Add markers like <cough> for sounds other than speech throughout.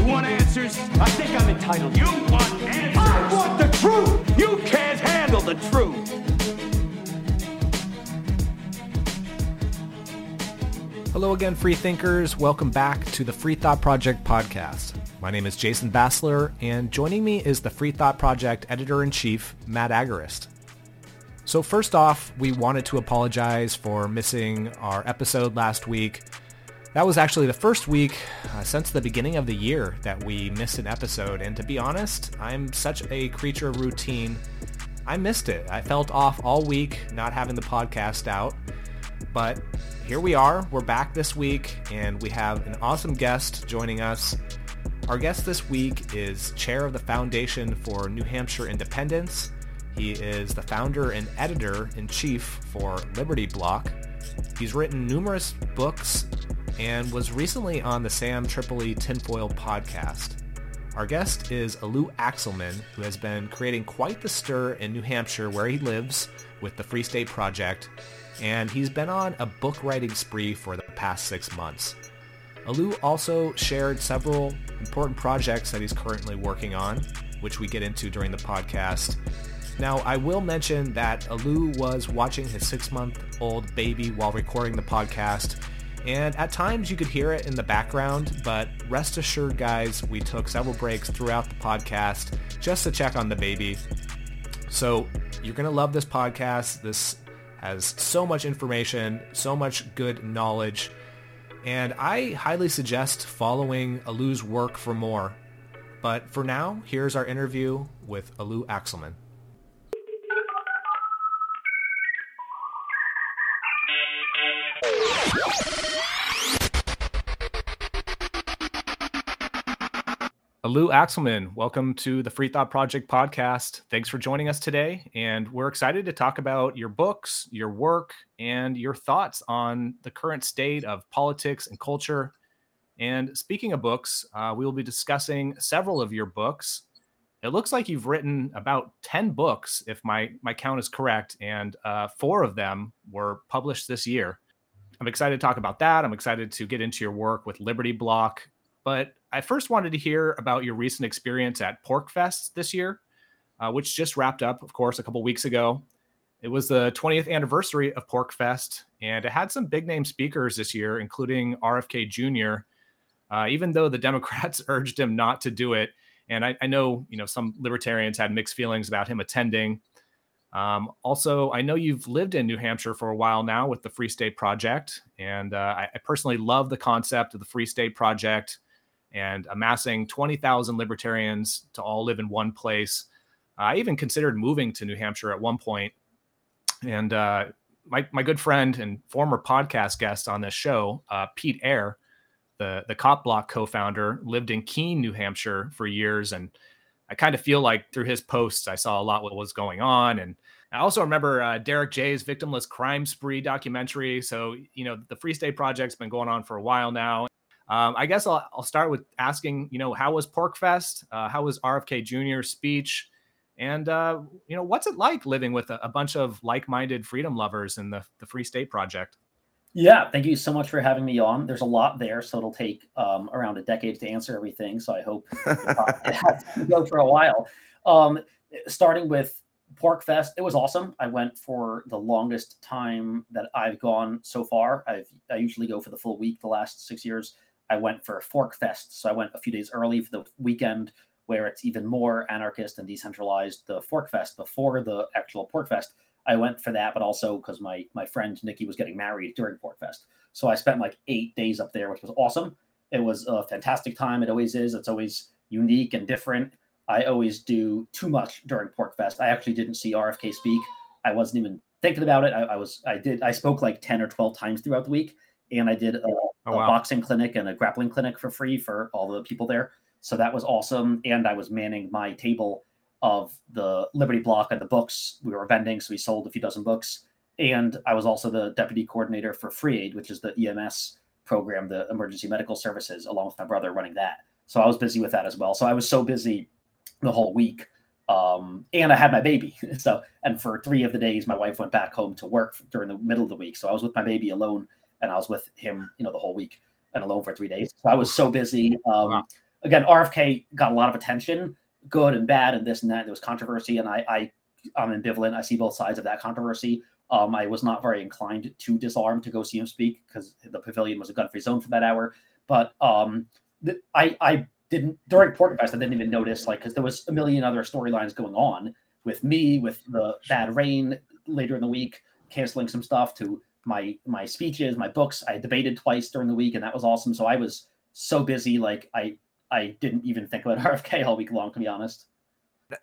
You want answers? I think I'm entitled. You want answers? I want the truth. You can't handle the truth. Hello again, free thinkers. Welcome back to the Free Thought Project podcast. My name is Jason Bassler, and joining me is the Free Thought Project editor-in-chief, Matt Agorist. So first off, we wanted to apologize for missing our episode last week. That was actually the first week uh, since the beginning of the year that we missed an episode, and to be honest, I'm such a creature of routine. I missed it. I felt off all week not having the podcast out, but here we are. We're back this week, and we have an awesome guest joining us. Our guest this week is chair of the Foundation for New Hampshire Independence. He is the founder and editor-in-chief for Liberty Block. He's written numerous books and was recently on the Sam Tripoli Tinfoil podcast. Our guest is Alu Axelman, who has been creating quite the stir in New Hampshire where he lives with the Free State Project, and he's been on a book writing spree for the past six months. Alu also shared several important projects that he's currently working on, which we get into during the podcast. Now, I will mention that Alu was watching his six-month-old baby while recording the podcast, and at times you could hear it in the background, but rest assured, guys, we took several breaks throughout the podcast just to check on the baby. So you're going to love this podcast. This has so much information, so much good knowledge, and I highly suggest following Alu's work for more. But for now, here's our interview with Alu Axelman. Alu Axelman, welcome to the Free Thought Project podcast. Thanks for joining us today. And we're excited to talk about your books, your work, and your thoughts on the current state of politics and culture. And speaking of books, uh, we will be discussing several of your books. It looks like you've written about 10 books, if my, my count is correct, and uh, four of them were published this year. I'm excited to talk about that. I'm excited to get into your work with Liberty Block. But I first wanted to hear about your recent experience at PorcFest this year, uh, which just wrapped up, of course, a couple weeks ago. It was the 20th anniversary of PorcFest, and it had some big name speakers this year, including RFK Jr. Uh, even though the <laughs> Democrats urged him not to do it, and I, I, know you know some libertarians had mixed feelings about him attending. Um, also, I know you've lived in New Hampshire for a while now with the Free State Project, and uh, I, I personally love the concept of the Free State Project and amassing 20,000 libertarians to all live in one place. I even considered moving to New Hampshire at one point. And uh, my, my good friend and former podcast guest on this show, uh, Pete Eyre, the, the Cop Block co founder, lived in Keene, New Hampshire for years. And I kind of feel like through his posts, I saw a lot what was going on. And I also remember uh, Derrick J's Victimless Crime Spree documentary. So, you know, the Free State Project's been going on for a while now. Um, I guess I'll, I'll, start with asking, you know, how was PorcFest? Uh, how was RFK Jr.'s speech? And, uh, you know, what's it like living with a, a bunch of like minded freedom lovers in the, the Free State Project? Yeah, thank you so much for having me on. There's a lot there, so it'll take um, around a decade to answer everything. So I hope <laughs> it <laughs> has to go for a while. Um, starting with PorcFest, it was awesome. I went for the longest time that I've gone so far. I've I usually go for the full week the last six years. I went for Fork Fest. So I went a few days early for the weekend where it's even more anarchist and decentralized. The Fork Fest before the actual PorcFest. I went for that, but also because my my friend Nikki was getting married during PorcFest. So I spent like eight days up there, which was awesome. It was a fantastic time. It always is. It's always unique and different. I always do too much during PorcFest. I actually didn't see RFK speak. I wasn't even thinking about it. I, I was I did I spoke like 10 or 12 times throughout the week and I did a, oh, a wow. boxing clinic and a grappling clinic for free for all the people there. So that was awesome. And I was manning my table of the Liberty Block and the books we were vending. So we sold a few dozen books. And I was also the deputy coordinator for Free Aid, which is the EMS program, the emergency medical services, along with my brother running that. So I was busy with that as well. So I was so busy the whole week. Um, and I had my baby. <laughs> So, and for three of the days, my wife went back home to work during the middle of the week. So I was with my baby alone and I was with him, you know, the whole week and alone for three days. So I was so busy. Um, wow. Again, RFK got a lot of attention, good and bad, and this and that. There was controversy, and I, I I'm ambivalent. I see both sides of that controversy. Um, I was not very inclined to disarm to go see him speak because the pavilion was a gun-free zone for that hour. But um, th- I, I didn't during PorcFest. I didn't even notice like because there was a million other storylines going on with me, with the bad rain later in the week, canceling some stuff to my my speeches, my books. I debated twice during the week, and that was awesome. So I was so busy, like I I didn't even think about <laughs> RFK all week long, to be honest.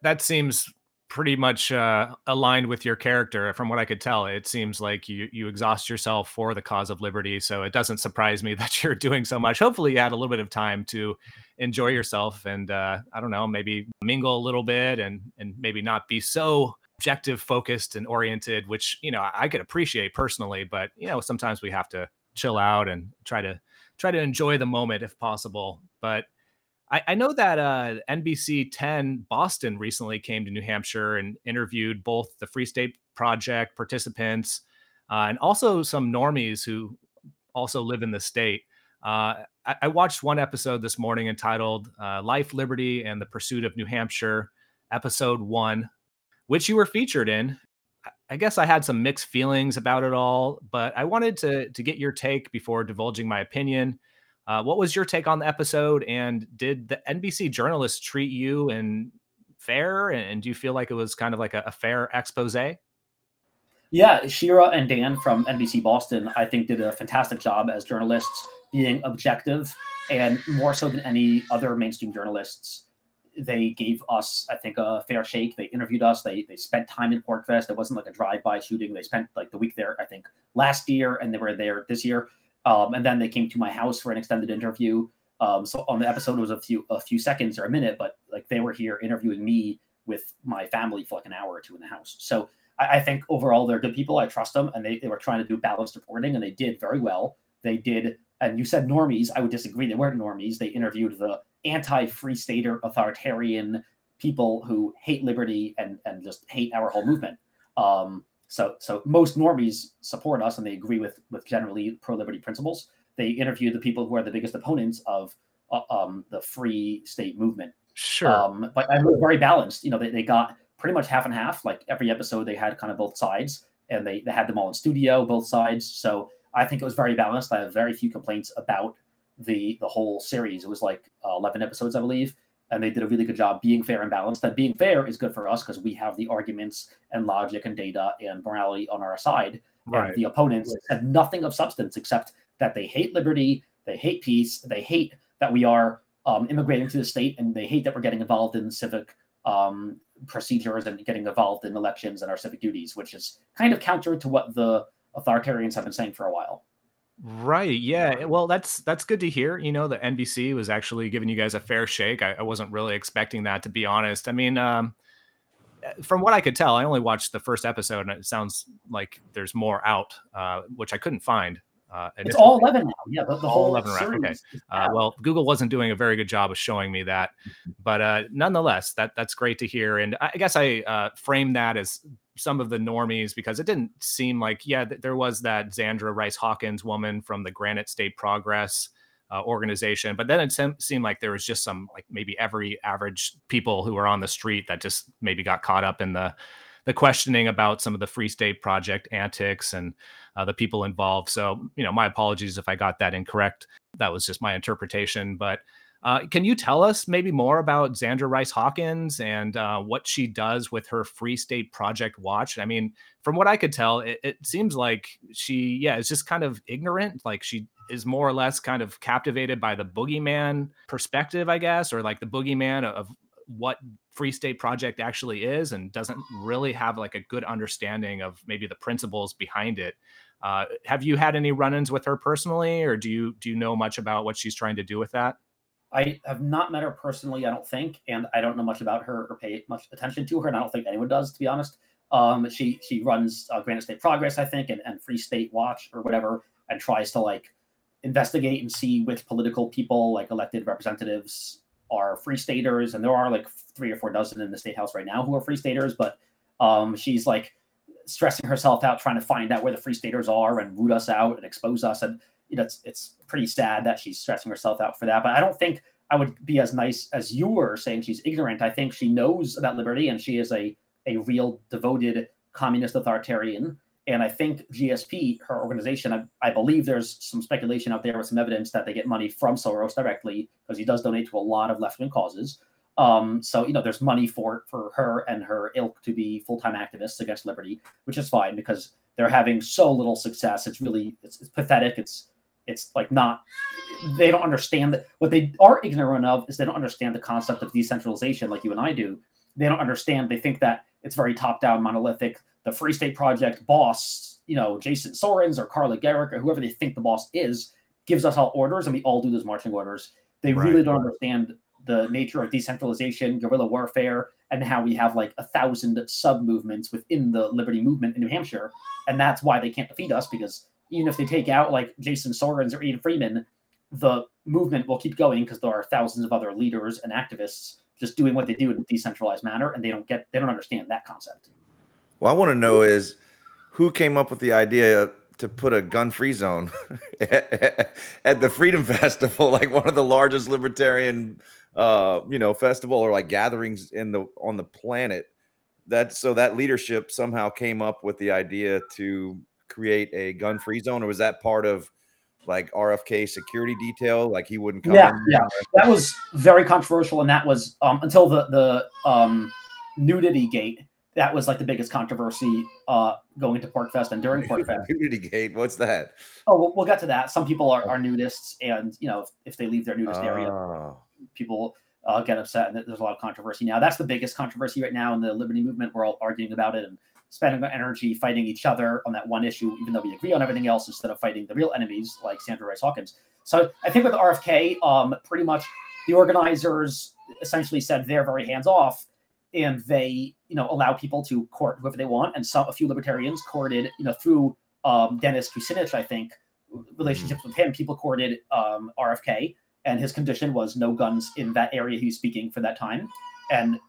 That seems pretty much uh, aligned with your character from what i could tell it seems like you you exhaust yourself for the cause of liberty so it doesn't surprise me <laughs> that you're doing so much hopefully you had a little bit of time to enjoy yourself and uh, i don't know maybe mingle a little bit and and maybe not be so objective focused and oriented which you know i could appreciate personally but you know sometimes we have to chill out and try to try to enjoy the moment if possible but I, I know that uh, NBC 10 Boston recently came to New Hampshire and interviewed both the Free State Project participants uh, and also some normies who also live in the state. Uh, I, I, watched one episode this morning entitled uh, Life, Liberty, and the Pursuit of New Hampshire, episode one, which you were featured in. I guess I had some mixed feelings about it all, but I wanted to, to get your take before divulging my opinion. Uh, what was your take on the episode? And did the NBC journalists treat you and fair? And do you feel like it was kind of like a, a fair expose? Yeah, Shira and Dan from NBC Boston, I think, did a fantastic job as journalists, being objective and more so than any other mainstream journalists. They gave us, I think, a fair shake. They interviewed us. They they spent time in PorcFest. It wasn't like a drive-by shooting. They spent like the week there, I think, last year, and they were there this year. Um, and then they came to my house for an extended interview. Um, so on the episode it was a few a few seconds or a minute, but like they were here interviewing me with my family for like an hour or two in the house. So I, I think overall they're good people. I trust them, and they, they were trying to do balanced reporting, and they did very well. They did, and you said normies. I would disagree. They weren't normies. They interviewed the anti-free stater authoritarian people who hate liberty and and just hate our whole movement. Um, so, so most normies support us and they agree with with generally pro liberty principles. They interview the people who are the biggest opponents of uh, um, the free state movement. Sure. Um, but I was very balanced. You know, they, they got pretty much half and half. Like every episode, they had kind of both sides, and they they had them all in studio, both sides. So I think it was very balanced. I have very few complaints about the the whole series. It was like uh, eleven episodes, I believe and they did a really good job being fair and balanced. And being fair is good for us because we have the arguments and logic and data and morality on our side. Right. And the opponents have nothing of substance except that they hate liberty, they hate peace, they hate that we are um, immigrating to the state, and they hate that we're getting involved in civic um, procedures and getting involved in elections and our civic duties, which is kind of counter to what the authoritarians have been saying for a while. Right. Yeah. Well, that's that's good to hear. You know, the NBC was actually giving you guys a fair shake. I, I wasn't really expecting that, to be honest. I mean, um, eh, from what I could tell, I only watched the first episode, and it sounds like there's more out, uh, which I couldn't find. Uh, it's all eleven now. Yeah, the, the whole eleven. Okay. Uh, well, Google wasn't doing a very good job of showing me that, mm-hmm. but uh, nonetheless, that that's great to hear. And I guess I uh, frame that as some of the normies because it didn't seem like yeah there was that Zandra Rice Hawkins woman from the Granite State Progress uh, organization, but then it sem- seemed like there was just some like maybe every average people who were on the street that just maybe got caught up in the the questioning about some of the Free State Project antics and uh, the people involved. So you know my apologies if I got that incorrect. That was just my interpretation, but uh, can you tell us maybe more about Zandra Rice Hawkins and uh, what she does with her Free State Project Watch? I mean, from what I could tell, it, it, seems like she, yeah, is just kind of ignorant. Like she is more or less kind of captivated by the boogeyman perspective, I guess, or like the boogeyman of what Free State Project actually is, and doesn't really have like a good understanding of maybe the principles behind it. Uh, have you had any run-ins with her personally, or do you do you know much about what she's trying to do with that? I have not met her personally, I don't think, and I don't know much about her or pay much attention to her, and I don't think anyone does, to be honest. Um, she she runs uh, Granite State Progress, I think, and, and Free State Watch or whatever, and tries to like investigate and see which political people, like elected representatives, are free staters, and there are like three or four dozen in the state house right now who are free staters, but um, she's like stressing herself out trying to find out where the free staters are and root us out and expose us, and it's it's pretty sad that she's stressing herself out for that. But I don't think I would be as nice as you were saying she's ignorant. I think she knows about liberty and she is a a real devoted communist authoritarian. And I think GSP, her organization, I, I, believe there's some speculation out there with some evidence that they get money from Soros directly because he does donate to a lot of left wing causes. Um, so you know, there's money for for her and her ilk to be full time activists against liberty, which is fine because they're having so little success. It's really it's, it's pathetic. It's it's like not they don't understand that what they are ignorant of is they don't understand the concept of decentralization like you and I do. They don't understand. They think that it's very top down, monolithic. The Free State Project boss, you know, Jason Sorens or Carla Gericke or whoever they think the boss is, gives us all orders and we all do those marching orders. They right. really don't understand the nature of decentralization, guerrilla warfare, and how we have like a thousand sub movements within the liberty movement in New Hampshire. And that's why they can't defeat us because even if they take out like Jason Sorens or Ian Freeman, the movement will keep going because there are thousands of other leaders and activists just doing what they do in a decentralized manner, and they don't get they don't understand that concept. Well, I want to know is who came up with the idea to put a gun-free zone <laughs> at the Freedom Festival, <laughs> like one of the largest libertarian, uh, you know, festival or like gatherings in the on the planet. That so that leadership somehow came up with the idea to create a gun-free zone, or was that part of like RFK security detail, like he wouldn't come. Yeah, yeah, that was very controversial, and that was um, until the the um, nudity gate. That was like the biggest controversy uh, going to PorcFest and during PorcFest. <laughs> nudity gate, what's that? Oh, we'll, we'll, get to that. Some people are, are nudists, and you know if, if they leave their nudist area, oh. people uh, get upset, and there's a lot of controversy now. That's the biggest controversy right now in the liberty movement. We're all arguing about it, and spending our energy fighting each other on that one issue, even though we agree on everything else, instead of fighting the real enemies like Zandra Rice Hawkins. So I think with RFK, um, pretty much the organizers essentially said they're very hands off, and they you know allow people to court whoever they want, and some a few libertarians courted you know through um, Dennis Kucinich, I think relationships with him, people courted um, RFK, and his condition was no guns in that area he's speaking for that time, and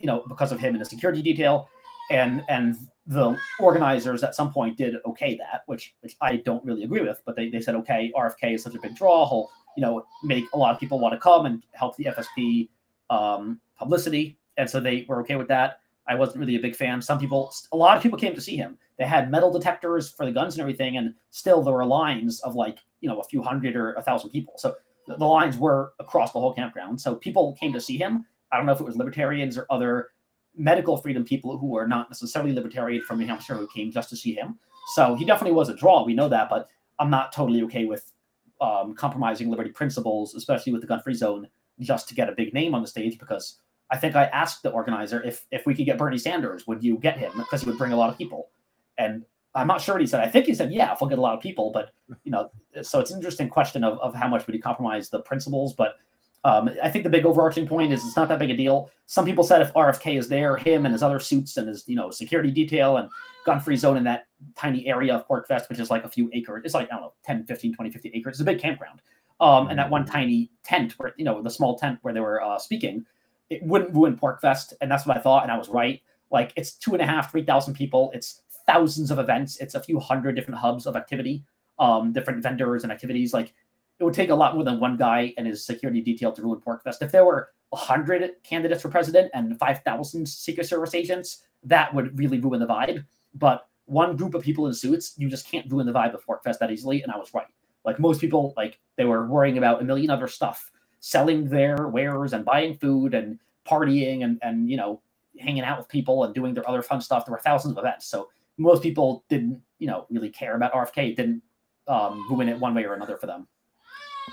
you know because of him in the security detail and and the organizers at some point did okay that, which which I don't really agree with, but they, they said okay, RFK is such a big draw, he'll you know make a lot of people want to come and help the FSP um, publicity, and so they were okay with that. I wasn't really a big fan. Some people, a lot of people came to see him. They had metal detectors for the guns and everything, and still there were lines of like you know a few hundred or a thousand people. So the, the lines were across the whole campground. So people came to see him. I don't know if it was libertarians or other medical freedom people who were not necessarily libertarian from New Hampshire who came just to see him. So he definitely was a draw. We know that, but I'm not totally okay with um, compromising liberty principles, especially with the gun-free zone, just to get a big name on the stage. Because I think I asked the organizer if if we could get Bernie Sanders, would you get him? Because he would bring a lot of people. And I'm not sure what he said. I think he said, yeah, if we'll get a lot of people. But you know, so it's an interesting question of, of how much would he compromise the principles. But um, I think the big overarching point is it's not that big a deal. Some people said if RFK is there, him and his other suits and his you know security detail and gun free zone in that tiny area of PorcFest, which is like a few acres, it's like I don't know 10, 15, 20, 50 acres. It's a big campground. Um, and that one tiny tent where you know the small tent where they were uh, speaking, it wouldn't ruin PorcFest, and that's what I thought, and I was right. Like it's two and a half, three thousand people. It's thousands of events. It's a few hundred different hubs of activity, um, different vendors and activities. Like it would take a lot more than one guy and his security detail to ruin PorcFest. If there were 100 candidates for president and 5,000 Secret Service agents, that would really ruin the vibe. But one group of people in suits, you just can't ruin the vibe of PorcFest that easily. And I was right. Like most people, like they were worrying about a million other stuff, selling their wares and buying food and partying and and you know hanging out with people and doing their other fun stuff. There were thousands of events, so most people didn't you know really care about RFK. It didn't um, ruin it one way or another for them.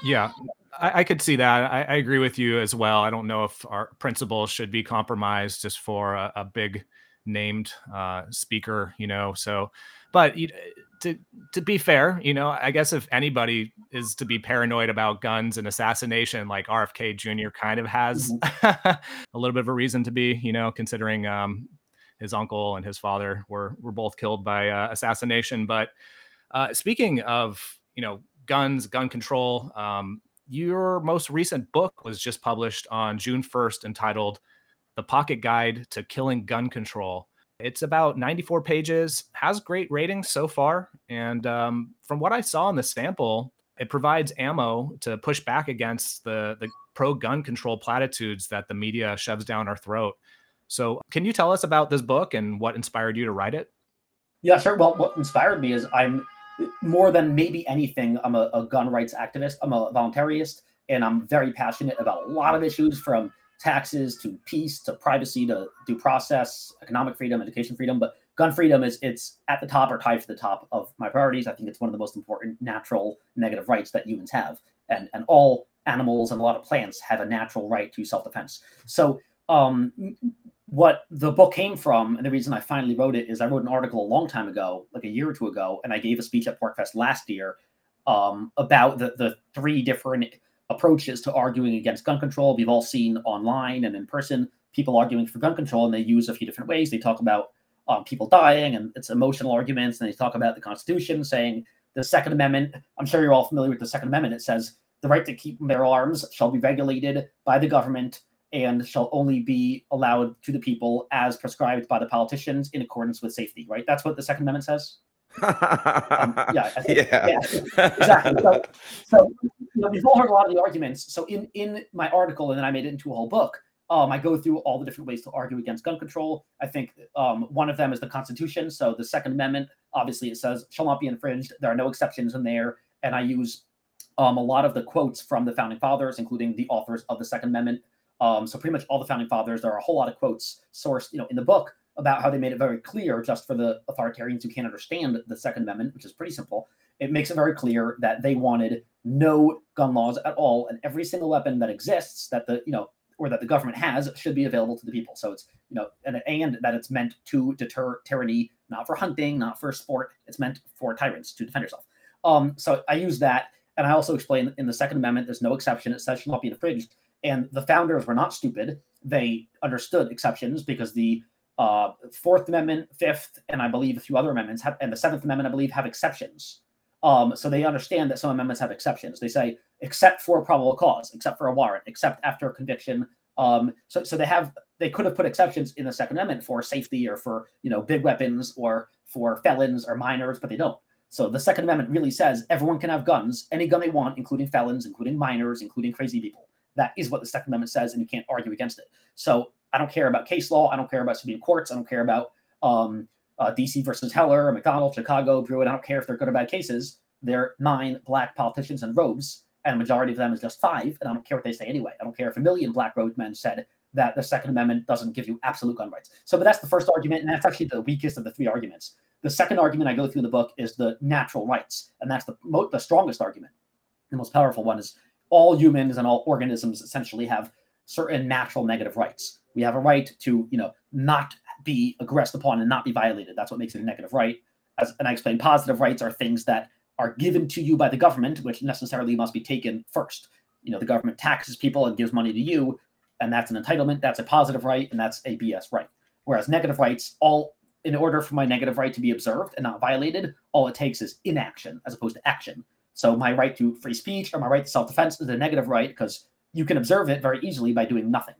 Yeah, I, I could see that. I, I, agree with you as well. I don't know if our principles should be compromised just for a, a big named uh, speaker, you know. So, but to to be fair, you know, I guess if anybody is to be paranoid about guns and assassination, like RFK Jr. kind of has mm-hmm. <laughs> a little bit of a reason to be, you know, considering um, his uncle and his father were were both killed by uh, assassination. But uh, speaking of, you know, guns, gun control, um, your most recent book was just published on June 1st, entitled "The Pocket Guide to Killing Gun Control." It's about 94 pages, has great ratings so far. And um, from what I saw in the sample, it provides ammo to push back against the, the pro gun control platitudes that the media shoves down our throat. So, can you tell us about this book and what inspired you to write it? Yeah, sure. Well, what inspired me is I'm more than maybe anything, I'm a, a gun rights activist, I'm a voluntarist, and I'm very passionate about a lot of issues from taxes to peace to privacy to due process, economic freedom, education freedom. But gun freedom is it's at the top or tied to the top of my priorities. I think it's one of the most important natural negative rights that humans have, and and all animals and a lot of plants have a natural right to self defense. So um, what the book came from, and the reason I finally wrote it is I wrote an article a long time ago, like a year or two ago, and I gave a speech at PorcFest last year um, about the the three different approaches to arguing against gun control. We've all seen online and in person people arguing for gun control, and they use a few different ways. They talk about um, people dying and it's emotional arguments, and they talk about the Constitution saying the Second Amendment. I'm sure you're all familiar with the Second Amendment. It says the right to keep and bear arms shall be regulated by the government and shall only be allowed to the people as prescribed by the politicians in accordance with safety. Right? That's what the Second Amendment says <laughs> um, yeah, think, yeah, yeah, exactly. So, so you know, we've all heard a lot of the arguments. So in in my article, and then I made it into a whole book. Um, I go through all the different ways to argue against gun control. I think um, one of them is the Constitution. So the Second Amendment, obviously, it says shall not be infringed. There are no exceptions in there, and I use um, a lot of the quotes from the founding fathers, including the authors of the Second Amendment. Um, so pretty much all the founding fathers. There are a whole lot of quotes sourced, you know, in the book about how they made it very clear, just for the authoritarians who can't understand the Second Amendment, which is pretty simple. It makes it very clear that they wanted no gun laws at all, and every single weapon that exists that the you know or that the government has should be available to the people. So it's you know and and that it's meant to deter tyranny, not for hunting, not for sport. It's meant for tyrants to defend yourself. Um, so I use that, and I also explain in the Second Amendment there's no exception. It says shall not be infringed. And the founders were not stupid. They understood exceptions because the uh, Fourth Amendment, Fifth, and I believe a few other amendments have, and the Seventh Amendment, I believe, have exceptions. Um, so they understand that some amendments have exceptions. They say except for probable cause, except for a warrant, except after a conviction. Um, so so they have they could have put exceptions in the Second Amendment for safety or for you know big weapons or for felons or minors, but they don't. So the Second Amendment really says everyone can have guns, any gun they want, including felons, including minors, including crazy people. That is what the Second Amendment says, and you can't argue against it. So I don't care about case law. I don't care about Supreme Courts. I don't care about um, uh, DC versus Heller, or McDonald, Chicago, Bruen. I don't care if they're good or bad cases. They're nine black politicians in robes, and a majority of them is just five. And I don't care what they say anyway. I don't care if a million black robed men said that the Second Amendment doesn't give you absolute gun rights. So, but that's the first argument, and that's actually the weakest of the three arguments. The second argument I go through in the book is the natural rights, and that's the mo- the strongest argument. The most powerful one is all humans and all organisms essentially have certain natural negative rights. We have a right to, you know, not be aggressed upon and not be violated. That's what makes it a negative right. As and I explained, positive rights are things that are given to you by the government, which necessarily must be taken first. You know, the government taxes people and gives money to you, and that's an entitlement. That's a positive right, and that's a BS right. Whereas negative rights, all in order for my negative right to be observed and not violated, all it takes is inaction as opposed to action. So my right to free speech or my right to self-defense is a negative right because you can observe it very easily by doing nothing.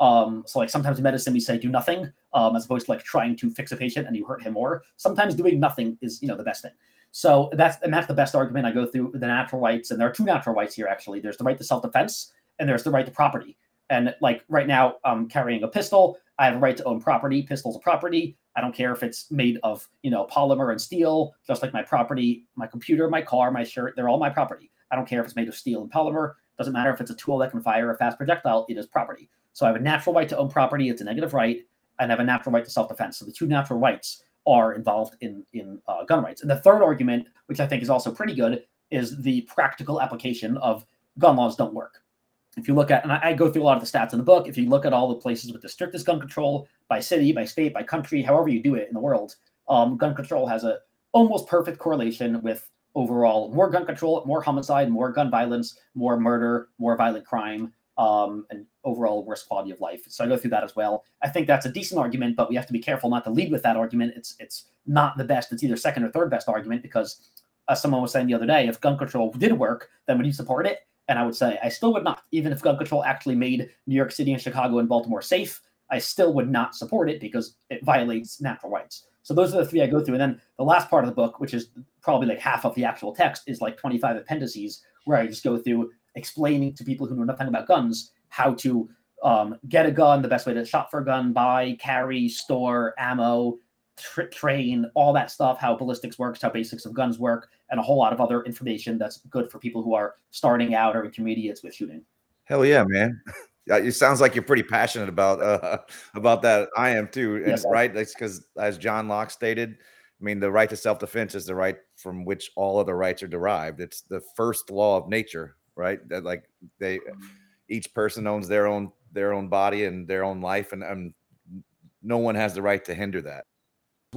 Um, so like sometimes in medicine we say do nothing, um, as opposed to like trying to fix a patient and you hurt him more. Sometimes doing nothing is you know the best thing. So that's and that's the best argument I go through the natural rights, and there are two natural rights here actually. There's the right to self-defense and there's the right to property. And like right now, I'm carrying a pistol. I have a right to own property. Pistols are property. I don't care if it's made of you know polymer and steel, just like my property, my computer, my car, my shirt. They're all my property. I don't care if it's made of steel and polymer. Doesn't matter if it's a tool that can fire a fast projectile. It is property. So I have a natural right to own property. It's a negative right, and I have a natural right to self-defense. So the two natural rights are involved in in uh, gun rights. And the third argument, which I think is also pretty good, is the practical application of gun laws don't work. If you look at, and I, I go through a lot of the stats in the book, if you look at all the places with the strictest gun control by city, by state, by country, however you do it in the world, um, gun control has a almost perfect correlation with overall more gun control, more homicide, more gun violence, more murder, more violent crime, um, and overall worse quality of life. So I go through that as well. I think that's a decent argument, but we have to be careful not to lead with that argument. It's it's not the best. It's either second or third best argument because, as someone was saying the other day, if gun control did work, then would you support it? And I would say I still would not. Even if gun control actually made New York City and Chicago and Baltimore safe, I still would not support it because it violates natural rights. So those are the three I go through. And then the last part of the book, which is probably like half of the actual text, is like 25 appendices where I just go through explaining to people who know nothing about guns how to um, get a gun, the best way to shop for a gun, buy, carry, store, ammo, tra- train, all that stuff, how ballistics works, how basics of guns work, and a whole lot of other information that's good for people who are starting out or intermediates with shooting. Hell yeah, man. <laughs> Yeah, it sounds like you're pretty passionate about uh, <laughs> about that. I am too, Yes, right? That's because, as John Locke stated, I mean, the right to self defense is the right from which all other rights are derived. It's the first law of nature, right? That like they, each person owns their own their own body and their own life, and, and no one has the right to hinder that.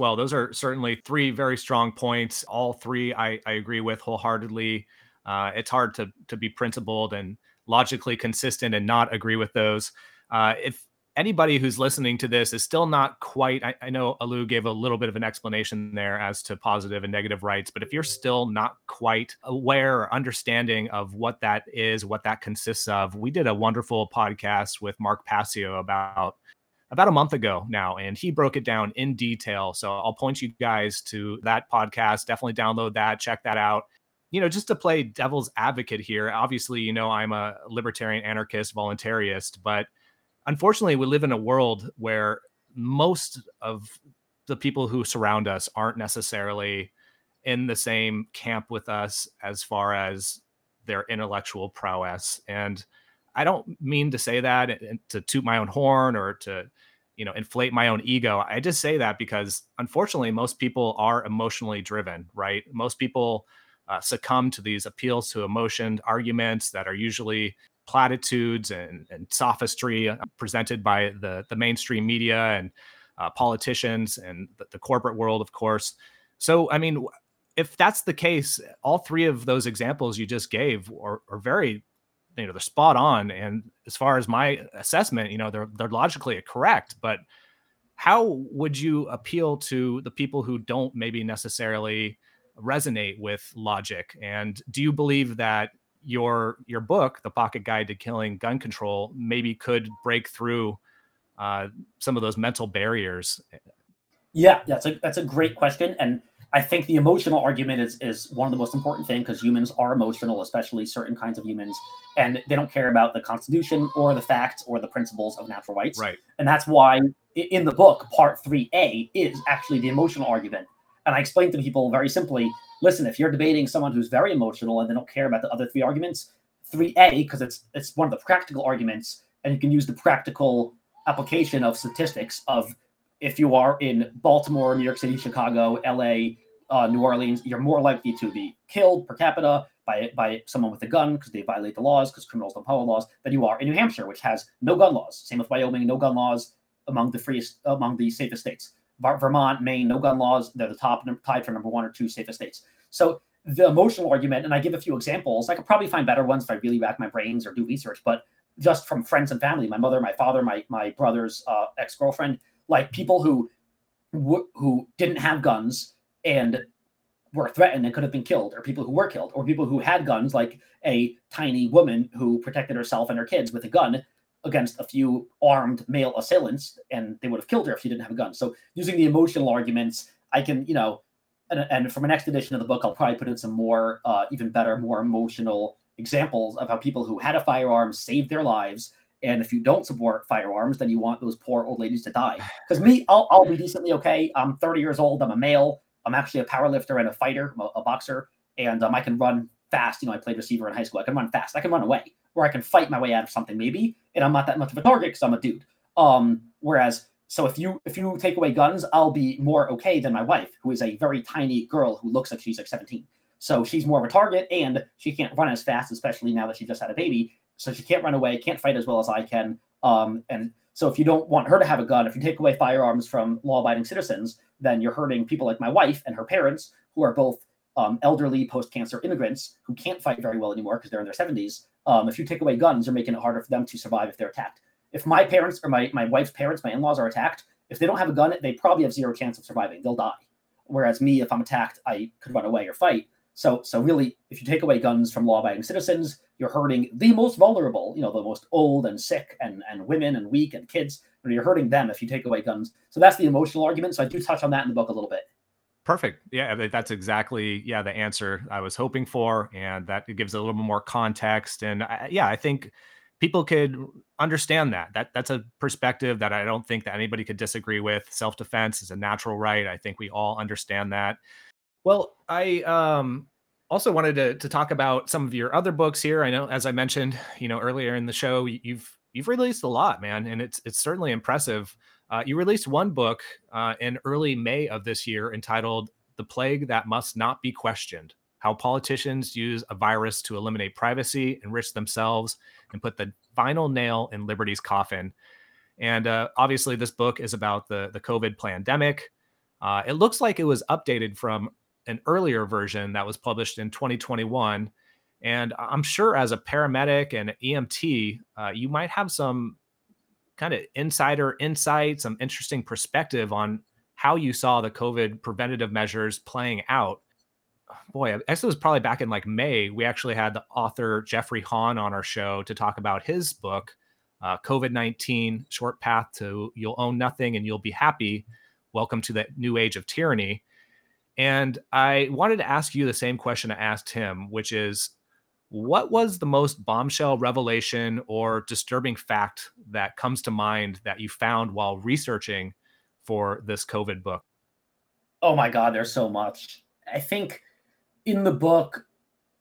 Well, those are certainly three very strong points. All three I, I agree with wholeheartedly. Uh, it's hard to to be principled and logically consistent and not agree with those. Uh, if anybody who's listening to this is still not quite, I, I know Alu gave a little bit of an explanation there as to positive and negative rights, but if you're still not quite aware or understanding of what that is, what that consists of, we did a wonderful podcast with Mark Passio about about a month ago now, and he broke it down in detail. So I'll point you guys to that podcast. Definitely download that, check that out. You know, just to play devil's advocate here, obviously, you know, I'm a libertarian anarchist voluntarist, but unfortunately, we live in a world where most of the people who surround us aren't necessarily in the same camp with us as far as their intellectual prowess. And I don't mean to say that and to toot my own horn or to, you know, inflate my own ego. I just say that because unfortunately, most people are emotionally driven, right? Most people uh, succumb to these appeals to emotion arguments that are usually platitudes and, and sophistry uh, presented by the, the mainstream media and uh, politicians and the, the corporate world, of course. So, I mean, if that's the case, all three of those examples you just gave are, are very you know they're spot on and as far as my assessment you know they're they're logically correct but how would you appeal to the people who don't maybe necessarily resonate with logic? And do you believe that your your book the pocket guide to killing gun control maybe could break through uh, some of those mental barriers? Yeah, that's a that's a great question, and I think the emotional argument is is one of the most important thing because humans are emotional, especially certain kinds of humans, and they don't care about the Constitution or the facts or the principles of natural rights. right And that's why in the book, part 3A is actually the emotional argument. And I explain to people very simply listen, if you're debating someone who's very emotional and they don't care about the other three arguments, 3A, because it's it's one of the practical arguments, and you can use the practical application of statistics of if you are in Baltimore, New York City, Chicago, LA, uh, New Orleans, you're more likely to be killed per capita by by someone with a gun because they violate the laws because criminals don't follow laws than you are in New Hampshire, which has no gun laws. Same with Wyoming, no gun laws among the freest among the safest states. Vermont, Maine, no gun laws. They're the top tied for number one or two safest states. So the emotional argument, and I give a few examples. I could probably find better ones if I really rack my brains or do research, but just from friends and family, my mother, my father, my my brother's uh, ex girlfriend, like people who who didn't have guns and were threatened and could have been killed, or people who were killed, or people who had guns, like a tiny woman who protected herself and her kids with a gun against a few armed male assailants, and they would have killed her if she didn't have a gun. So using the emotional arguments, I can, you know, and, and for my next edition of the book, I'll probably put in some more, uh, even better, more emotional examples of how people who had a firearm saved their lives. And if you don't support firearms, then you want those poor old ladies to die. <sighs> Because me, I'll, I'll be decently okay. I'm 30 years old. I'm a male. I'm actually a power lifter and a fighter, a, a boxer, and um, I can run fast. You know, I played receiver in high school. I can run fast. I can run away, or I can fight my way out of something maybe, and I'm not that much of a target because I'm a dude. Um, whereas, so if you if you take away guns, I'll be more okay than my wife, who is a very tiny girl who looks like she's like 17. So she's more of a target, and she can't run as fast, especially now that she just had a baby. So she can't run away, can't fight as well as I can. Um, and so if you don't want her to have a gun, if you take away firearms from law-abiding citizens, then you're hurting people like my wife and her parents who are both um, elderly post-cancer immigrants who can't fight very well anymore because they're in their 70s. Um, if you take away guns, you're making it harder for them to survive if they're attacked. If my parents or my, my wife's parents, my in-laws are attacked, if they don't have a gun, they probably have zero chance of surviving. They'll die. Whereas me, if I'm attacked, I could run away or fight. So, so really, if you take away guns from law-abiding citizens, you're hurting the most vulnerable. You know, the most old and sick, and and women and weak and kids. You're hurting them if you take away guns. So that's the emotional argument. So I do touch on that in the book a little bit. Perfect. Yeah, that's exactly yeah the answer I was hoping for, and that gives a little bit more context. And I, yeah, I think people could understand that. That that's a perspective that I don't think that anybody could disagree with. Self defense is a natural right. I think we all understand that. Well, I um also wanted to to talk about some of your other books here. I know, as I mentioned, you know, earlier in the show, you've you've released a lot, man, and it's it's certainly impressive. Uh, you released one book uh, in early May of this year entitled "The Plague That Must Not Be Questioned: How Politicians Use a Virus to Eliminate Privacy, Enrich Themselves, and Put the Final Nail in Liberty's Coffin." And uh, obviously, this book is about the the COVID pandemic. Uh, it looks like it was updated from an earlier version that was published in 2021. And I'm sure as a paramedic and EMT, uh, you might have some kind of insider insight, some interesting perspective on how you saw the COVID preventative measures playing out. Boy, I guess it was probably back in like May. We actually had the author Jeffrey Hahn on our show to talk about his book, uh, COVID 19 Short Path to You'll Own Nothing and You'll Be Happy. Welcome to the New Age of Tyranny. And I wanted to ask you the same question I asked him, which is what was the most bombshell revelation or disturbing fact that comes to mind that you found while researching for this COVID book? Oh my God, there's so much. I think in the book,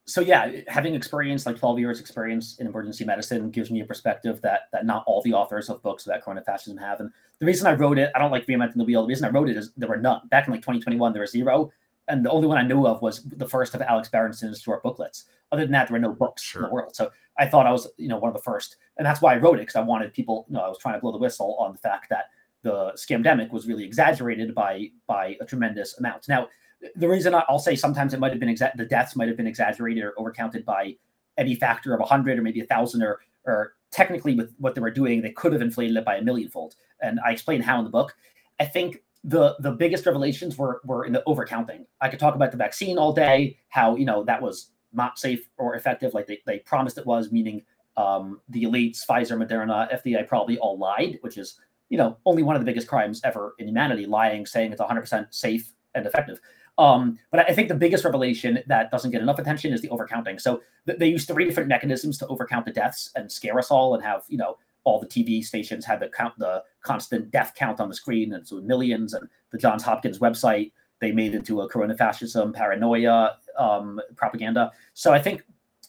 so yeah, having experience like 12 years experience in emergency medicine gives me a perspective that that not all the authors of books about corona fascism have. And the reason I wrote it, I don't like reinventing the wheel. The reason I wrote it is there were none. Back in like 2021, there were zero. And the only one I knew of was the first of Alex Berenson's short booklets. Other than that, there were no books sure. in the world. So I thought I was, you know, one of the first. And that's why I wrote it, because I wanted people, you know, I was trying to blow the whistle on the fact that the scamdemic was really exaggerated by by a tremendous amount. Now, the reason I'll say sometimes it might have been exa- the deaths might have been exaggerated or overcounted by any factor of 100 or maybe a thousand or or technically with what they were doing they could have inflated it by a millionfold and i explain how in the book i think the the biggest revelations were were in the overcounting i could talk about the vaccine all day how you know that was not safe or effective like they, they promised it was meaning um, the elites pfizer moderna fda probably all lied which is you know only one of the biggest crimes ever in humanity lying saying it's 100% safe and effective um, but I think the biggest revelation that doesn't get enough attention is the overcounting. So th- they use three different mechanisms to overcount the deaths and scare us all, and have you know all the TV stations had the count the constant death count on the screen, and so millions. And the Johns Hopkins website they made into a corona fascism paranoia um, propaganda. So I think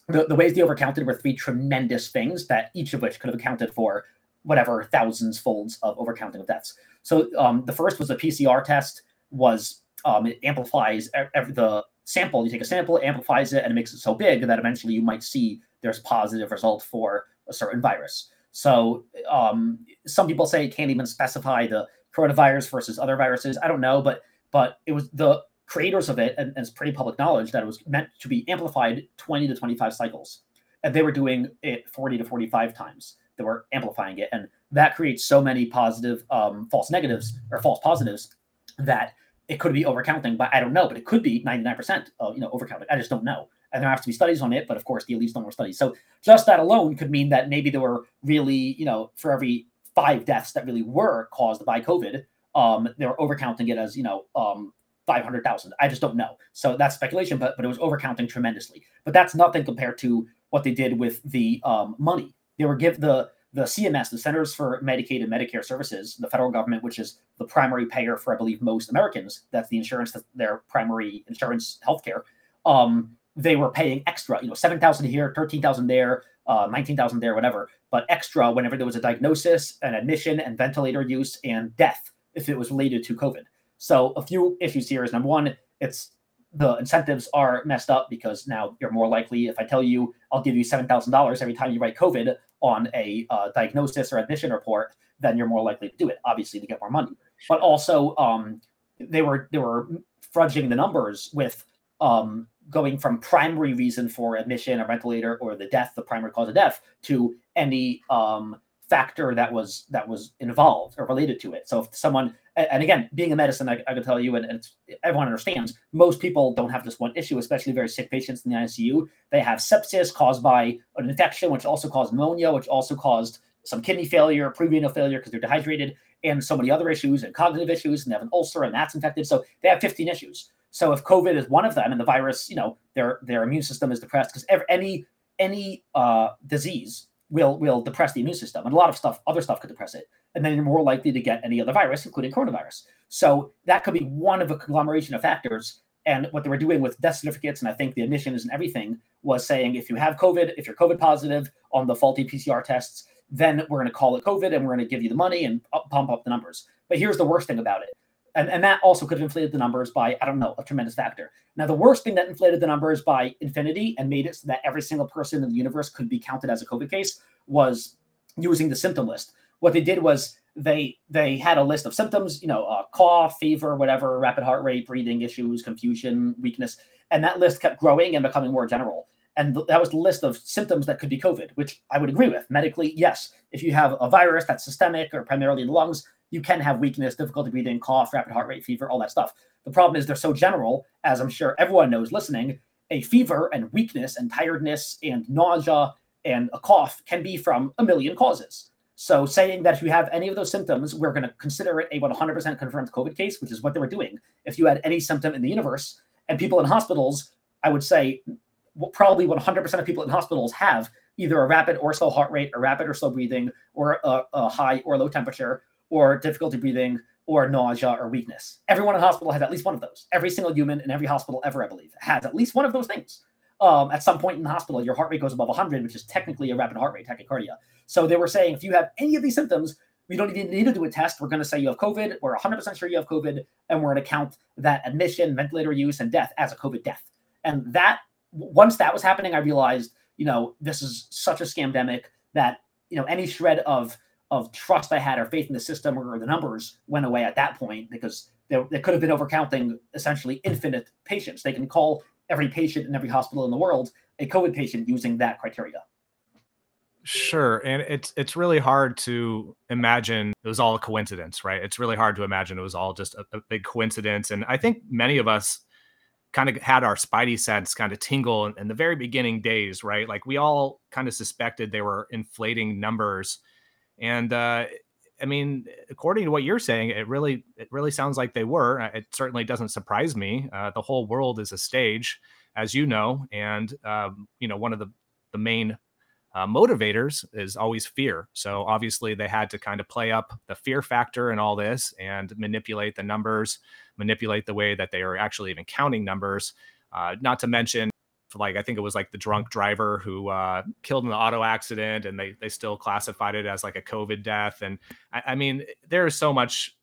the, the ways they overcounted were three tremendous things that each of which could have accounted for whatever thousands folds of overcounting of deaths. So um, the first was the PCR test was um, it amplifies every, the sample. You take a sample, amplifies it, and it makes it so big that eventually you might see there's positive result for a certain virus. So um, some people say it can't even specify the coronavirus versus other viruses. I don't know, but but it was the creators of it, and, and it's pretty public knowledge that it was meant to be amplified 20 to 25 cycles, and they were doing it 40 to 45 times. They were amplifying it, and that creates so many positive um, false negatives or false positives that it could be overcounting, but I don't know. But it could be 99% of you know overcounting. I just don't know. And there have to be studies on it, but of course the elites don't more studies. So just that alone could mean that maybe there were really, you know, for every five deaths that really were caused by COVID, um, they were overcounting it as, you know, um, 500,000. I just don't know. So that's speculation, but but it was overcounting tremendously. But that's nothing compared to what they did with the um, money. They were give the the CMS, the Centers for Medicaid and Medicare Services, the federal government, which is the primary payer for, I believe, most Americans, that's the insurance, that's their primary insurance healthcare. Um, they were paying extra, you know, seven thousand here, thirteen thousand there, uh, nineteen thousand there, whatever, but extra whenever there was a diagnosis, an admission, and ventilator use, and death if it was related to COVID. So a few issues here is number one, it's the incentives are messed up because now you're more likely if i tell you i'll give you $7000 every time you write covid on a uh, diagnosis or admission report then you're more likely to do it obviously to get more money but also um, they were they were fudging the numbers with um, going from primary reason for admission or ventilator or the death, the primary cause of death, to any um, factor that was that was involved or related to it. So if someone, and again, being a medicine, I, I can tell you, and, and everyone understands, most people don't have this one issue, especially very sick patients in the ICU. They have sepsis caused by an infection, which also caused pneumonia, which also caused some kidney failure, prerenal failure because they're dehydrated, and so many other issues and cognitive issues, and they have an ulcer and that's infected. So they have 15 issues. So if COVID is one of them, and the virus, you know, their their immune system is depressed because any any uh, disease will will depress the immune system, and a lot of stuff, other stuff could depress it, and then you're more likely to get any other virus, including coronavirus. So that could be one of a conglomeration of factors. And what they were doing with death certificates, and I think the admissions and everything, was saying if you have COVID, if you're COVID positive on the faulty PCR tests, then we're going to call it COVID and we're going to give you the money and pump up the numbers. But here's the worst thing about it. And, and that also could have inflated the numbers by, I don't know, a tremendous factor. Now, the worst thing that inflated the numbers by infinity and made it so that every single person in the universe could be counted as a COVID case was using the symptom list. What they did was they they had a list of symptoms, you know, uh, cough, fever, whatever, rapid heart rate, breathing issues, confusion, weakness, and that list kept growing and becoming more general. And th- that was the list of symptoms that could be COVID, which I would agree with. Medically, yes, if you have a virus that's systemic or primarily in the lungs, you can have weakness, difficulty breathing, cough, rapid heart rate, fever, all that stuff. The problem is they're so general, as I'm sure everyone knows listening, a fever and weakness and tiredness and nausea and a cough can be from a million causes. So saying that if you have any of those symptoms, we're going to consider it a 100% confirmed COVID case, which is what they were doing. If you had any symptom in the universe and people in hospitals, I would say probably 100% of people in hospitals have either a rapid or slow heart rate, a rapid or slow breathing, or a, a high or low temperature, or difficulty breathing, or nausea or weakness. Everyone in hospital has at least one of those. Every single human in every hospital ever, I believe, has at least one of those things. Um, at some point in the hospital, your heart rate goes above 100, which is technically a rapid heart rate, tachycardia. So they were saying if you have any of these symptoms, we don't even need to do a test. We're going to say you have COVID. We're 100% sure you have COVID, and we're going to count that admission, ventilator use, and death as a COVID death. And that once that was happening, I realized, you know, this is such a scamdemic that you know any shred of of trust I had or faith in the system or the numbers went away at that point because they, they could have been overcounting essentially infinite patients. They can call every patient in every hospital in the world a COVID patient using that criteria. Sure, and it's it's really hard to imagine it was all a coincidence, right? It's really hard to imagine it was all just a, a big coincidence, and I think many of us kind of had our spidey sense kind of tingle in, in the very beginning days, right? Like we all kind of suspected they were inflating numbers, and uh, I mean, according to what you're saying, it really it really sounds like they were. Uh, it certainly doesn't surprise me. Uh, the whole world is a stage, as you know, and um, you know one of the the main uh, motivators is always fear. So obviously they had to kind of play up the fear factor in all this and manipulate the numbers, manipulate the way that they are actually even counting numbers. Uh, not to mention, like I think it was like the drunk driver who uh, killed in the auto accident, and they they still classified it as like a COVID death. And I, I mean, there is so much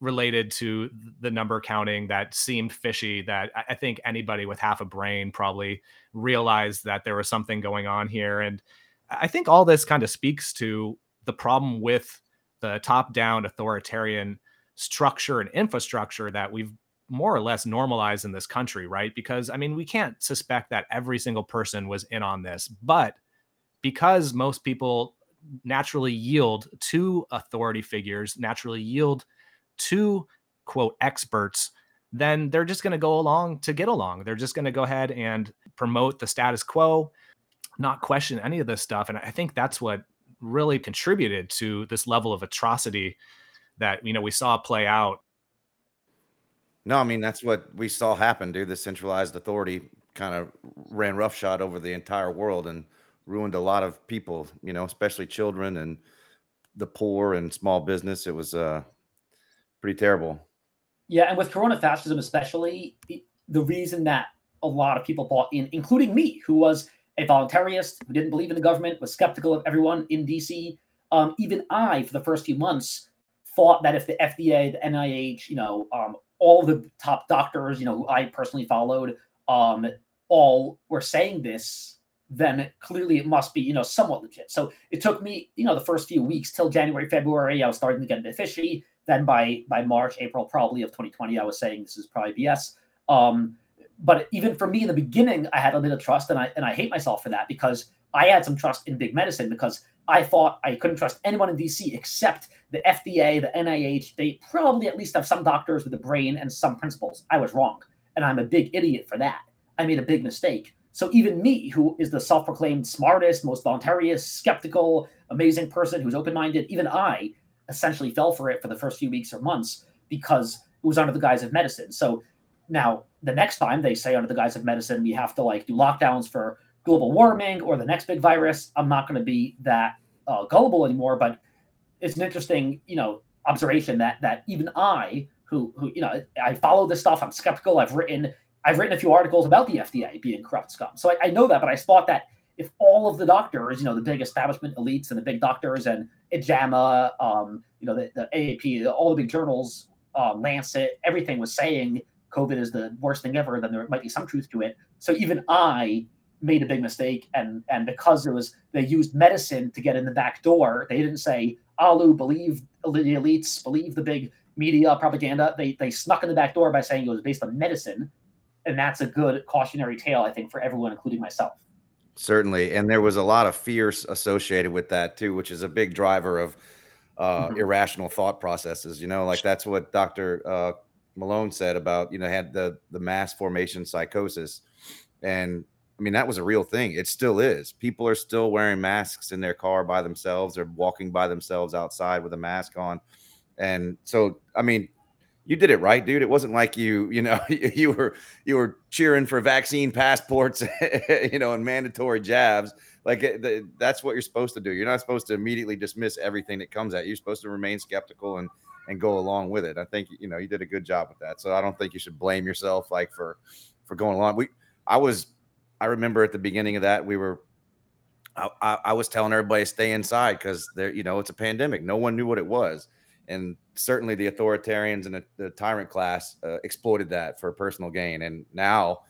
related to the number counting that seemed fishy that I think anybody with half a brain probably realized that there was something going on here. And I think all this kind of speaks to the problem with the top down authoritarian structure and infrastructure that we've more or less normalized in this country, right? Because I mean, we can't suspect that every single person was in on this, but because most people naturally yield to authority figures, naturally yield to quote experts, then they're just going to go along to get along. They're just going to go ahead and promote the status quo, not question any of this stuff. And I think that's what really contributed to this level of atrocity that you know we saw play out. No, I mean that's what we saw happen, dude. The centralized authority kind of ran roughshod over the entire world and ruined a lot of people, you know, especially children and the poor and small business. It was uh pretty terrible. Yeah, and with Corona fascism, especially, the reason that a lot of people bought in, including me, who was a voluntarist, who didn't believe in the government, was skeptical of everyone in DC. Um, even I, for the first few months, thought that if the FDA, the NIH, you know, um, all the top doctors, you know, who I personally followed, um, all were saying this, then clearly it must be, you know, somewhat legit. So it took me, you know, the first few weeks till January, February, I was starting to get a bit fishy Then by by March, April, probably of 2020, I was saying this is probably BS. Um, but even for me in the beginning, I had a little trust, and I and I hate myself for that because I had some trust in big medicine because I thought I couldn't trust anyone in DC except the FDA, the NIH. They probably at least have some doctors with a brain and some principles. I was wrong, and I'm a big idiot for that. I made a big mistake. So even me, who is the self-proclaimed smartest, most voluntarious, skeptical, amazing person who's open-minded, even I essentially fell for it for the first few weeks or months because it was under the guise of medicine. So now the next time they say under the guise of medicine we have to like do lockdowns for global warming or the next big virus, I'm not going to be that uh, gullible anymore. But it's an interesting, you know, observation that that even I, who who you know, I follow this stuff. I'm skeptical. I've written I've written a few articles about the FDA being corrupt scum. So I, I know that, but I thought that if all of the doctors, you know, the big establishment elites and the big doctors and JAMA, um, you know, the, the AAP, all the big journals, uh, Lancet, everything was saying COVID is the worst thing ever, then there might be some truth to it. So even I made a big mistake, and and because it was they used medicine to get in the back door, they didn't say, "Alu, believe the elites, believe the big media propaganda." They they snuck in the back door by saying it was based on medicine, and that's a good cautionary tale, I think, for everyone, including myself. Certainly, and there was a lot of fear associated with that too, which is a big driver of uh, mm-hmm. irrational thought processes. You know, like that's what Doctor uh, Malone said about you know had the the mass formation psychosis, and I mean that was a real thing. It still is. People are still wearing masks in their car by themselves. They're walking by themselves outside with a mask on, and so I mean you did it right, dude. It wasn't like you, you know, <laughs> you were you were cheering for vaccine passports, <laughs> you know, and mandatory jabs. Like eh, that's what you're supposed to do. You're not supposed to immediately dismiss everything that comes at you. You're supposed to remain skeptical and and go along with it. I think you know you did a good job with that. So I don't think you should blame yourself like for for going along. We I was I remember at the beginning of that we were I, I, I was telling everybody stay inside because there you know it's a pandemic. No one knew what it was, and certainly the authoritarians and the, the tyrant class uh, exploited that for personal gain. And now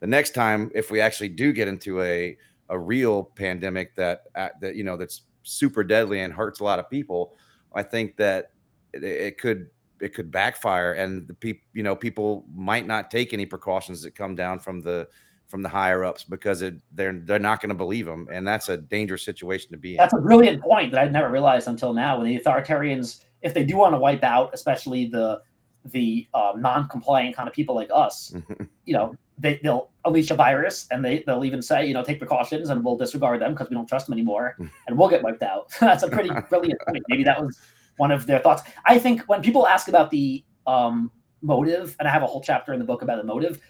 the next time if we actually do get into a a real pandemic that uh, that you know that's super deadly and hurts a lot of people, I think that it, it could it could backfire and the people you know people might not take any precautions that come down from the from the higher ups because it, they're they're not going to believe them and that's a dangerous situation to be in. That's a brilliant point that I'd never realized until now when the authoritarians if they do want to wipe out especially the the uh, non-compliant kind of people like us <laughs> you know they, they'll unleash a virus and they, they'll even say you know take precautions and we'll disregard them because we don't trust them anymore <laughs> and we'll get wiped out <laughs> that's a pretty brilliant point maybe that was one of their thoughts. I think when people ask about the um, motive, and I have a whole chapter in the book about the motive,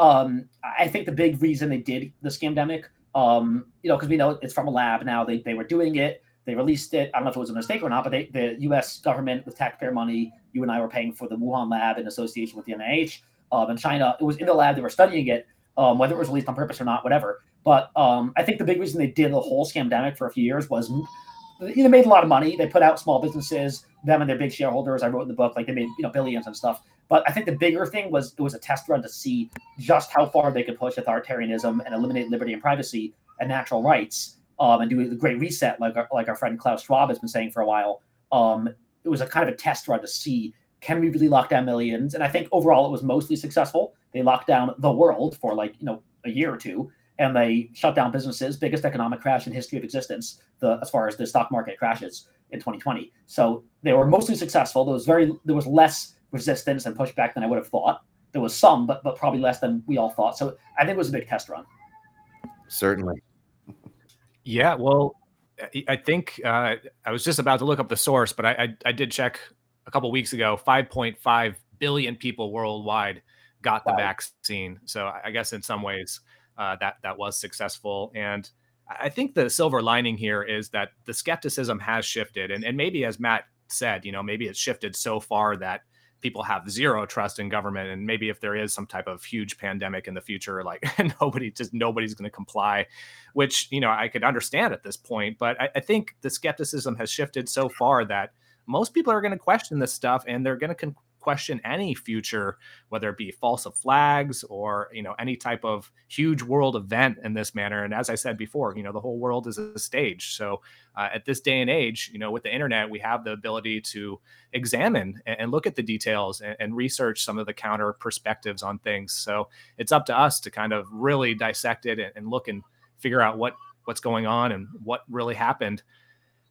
um, I think the big reason they did the scamdemic, um, you know, because we know it's from a lab now. They, they were doing it. They released it. I don't know if it was a mistake or not, but they, the U.S. government with taxpayer money, you and I were paying for the Wuhan lab in association with the NIH. Um, in China, it was in the lab. They were studying it, um, whether it was released on purpose or not, whatever. But um, I think the big reason they did the whole scamdemic for a few years was they made a lot of money. They put out small businesses, them and their big shareholders. I wrote in the book, like they made you know billions and stuff. But I think the bigger thing was it was a test run to see just how far they could push authoritarianism and eliminate liberty and privacy and natural rights, um, and do the great reset, like our, like our friend Klaus Schwab has been saying for a while. Um, it was a kind of a test run to see can we really lock down millions, and I think overall it was mostly successful. They locked down the world for like you know a year or two, and they shut down businesses, biggest economic crash in history of existence, the as far as the stock market crashes in 2020. So they were mostly successful. There was very there was less resistance and pushback than I would have thought. There was some, but but probably less than we all thought. So I think it was a big test run. Certainly. Yeah, well, I think uh, I was just about to look up the source, but I, I, I did check a couple weeks ago. 5.5 billion people worldwide got the wow. vaccine. So I guess in some ways, uh, that that was successful. And I think the silver lining here is that the skepticism has shifted, and and maybe as Matt said, you know, maybe it's shifted so far that people have zero trust in government and maybe if there is some type of huge pandemic in the future like <laughs> nobody just nobody's going to comply which you know i could understand at this point but I, I, think the skepticism has shifted so far that most people are going to question this stuff and they're going to con- question any future, whether it be false of flags or you know any type of huge world event in this manner. And as I said before, you know the whole world is a stage. So uh, at this day and age, you know with the internet, we have the ability to examine and, and look at the details and, and, research some of the counter perspectives on things. So it's up to us to kind of really dissect it and, and look and figure out what what's going on and what really happened.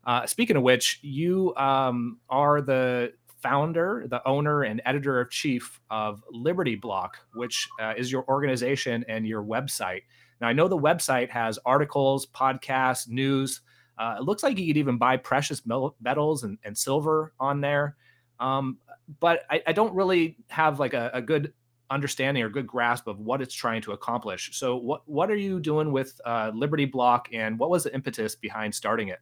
Uh, speaking of which, you um, are the founder, the owner, and editor of chief of Liberty Block, which uh, is your organization and your website. Now, I know the website has articles, podcasts, news. Uh, it looks like you could even buy precious metals and, and silver on there. Um, but I, I, don't really have like a, a, good understanding or good grasp of what it's trying to accomplish. So, what what are you doing with uh, Liberty Block, and what was the impetus behind starting it?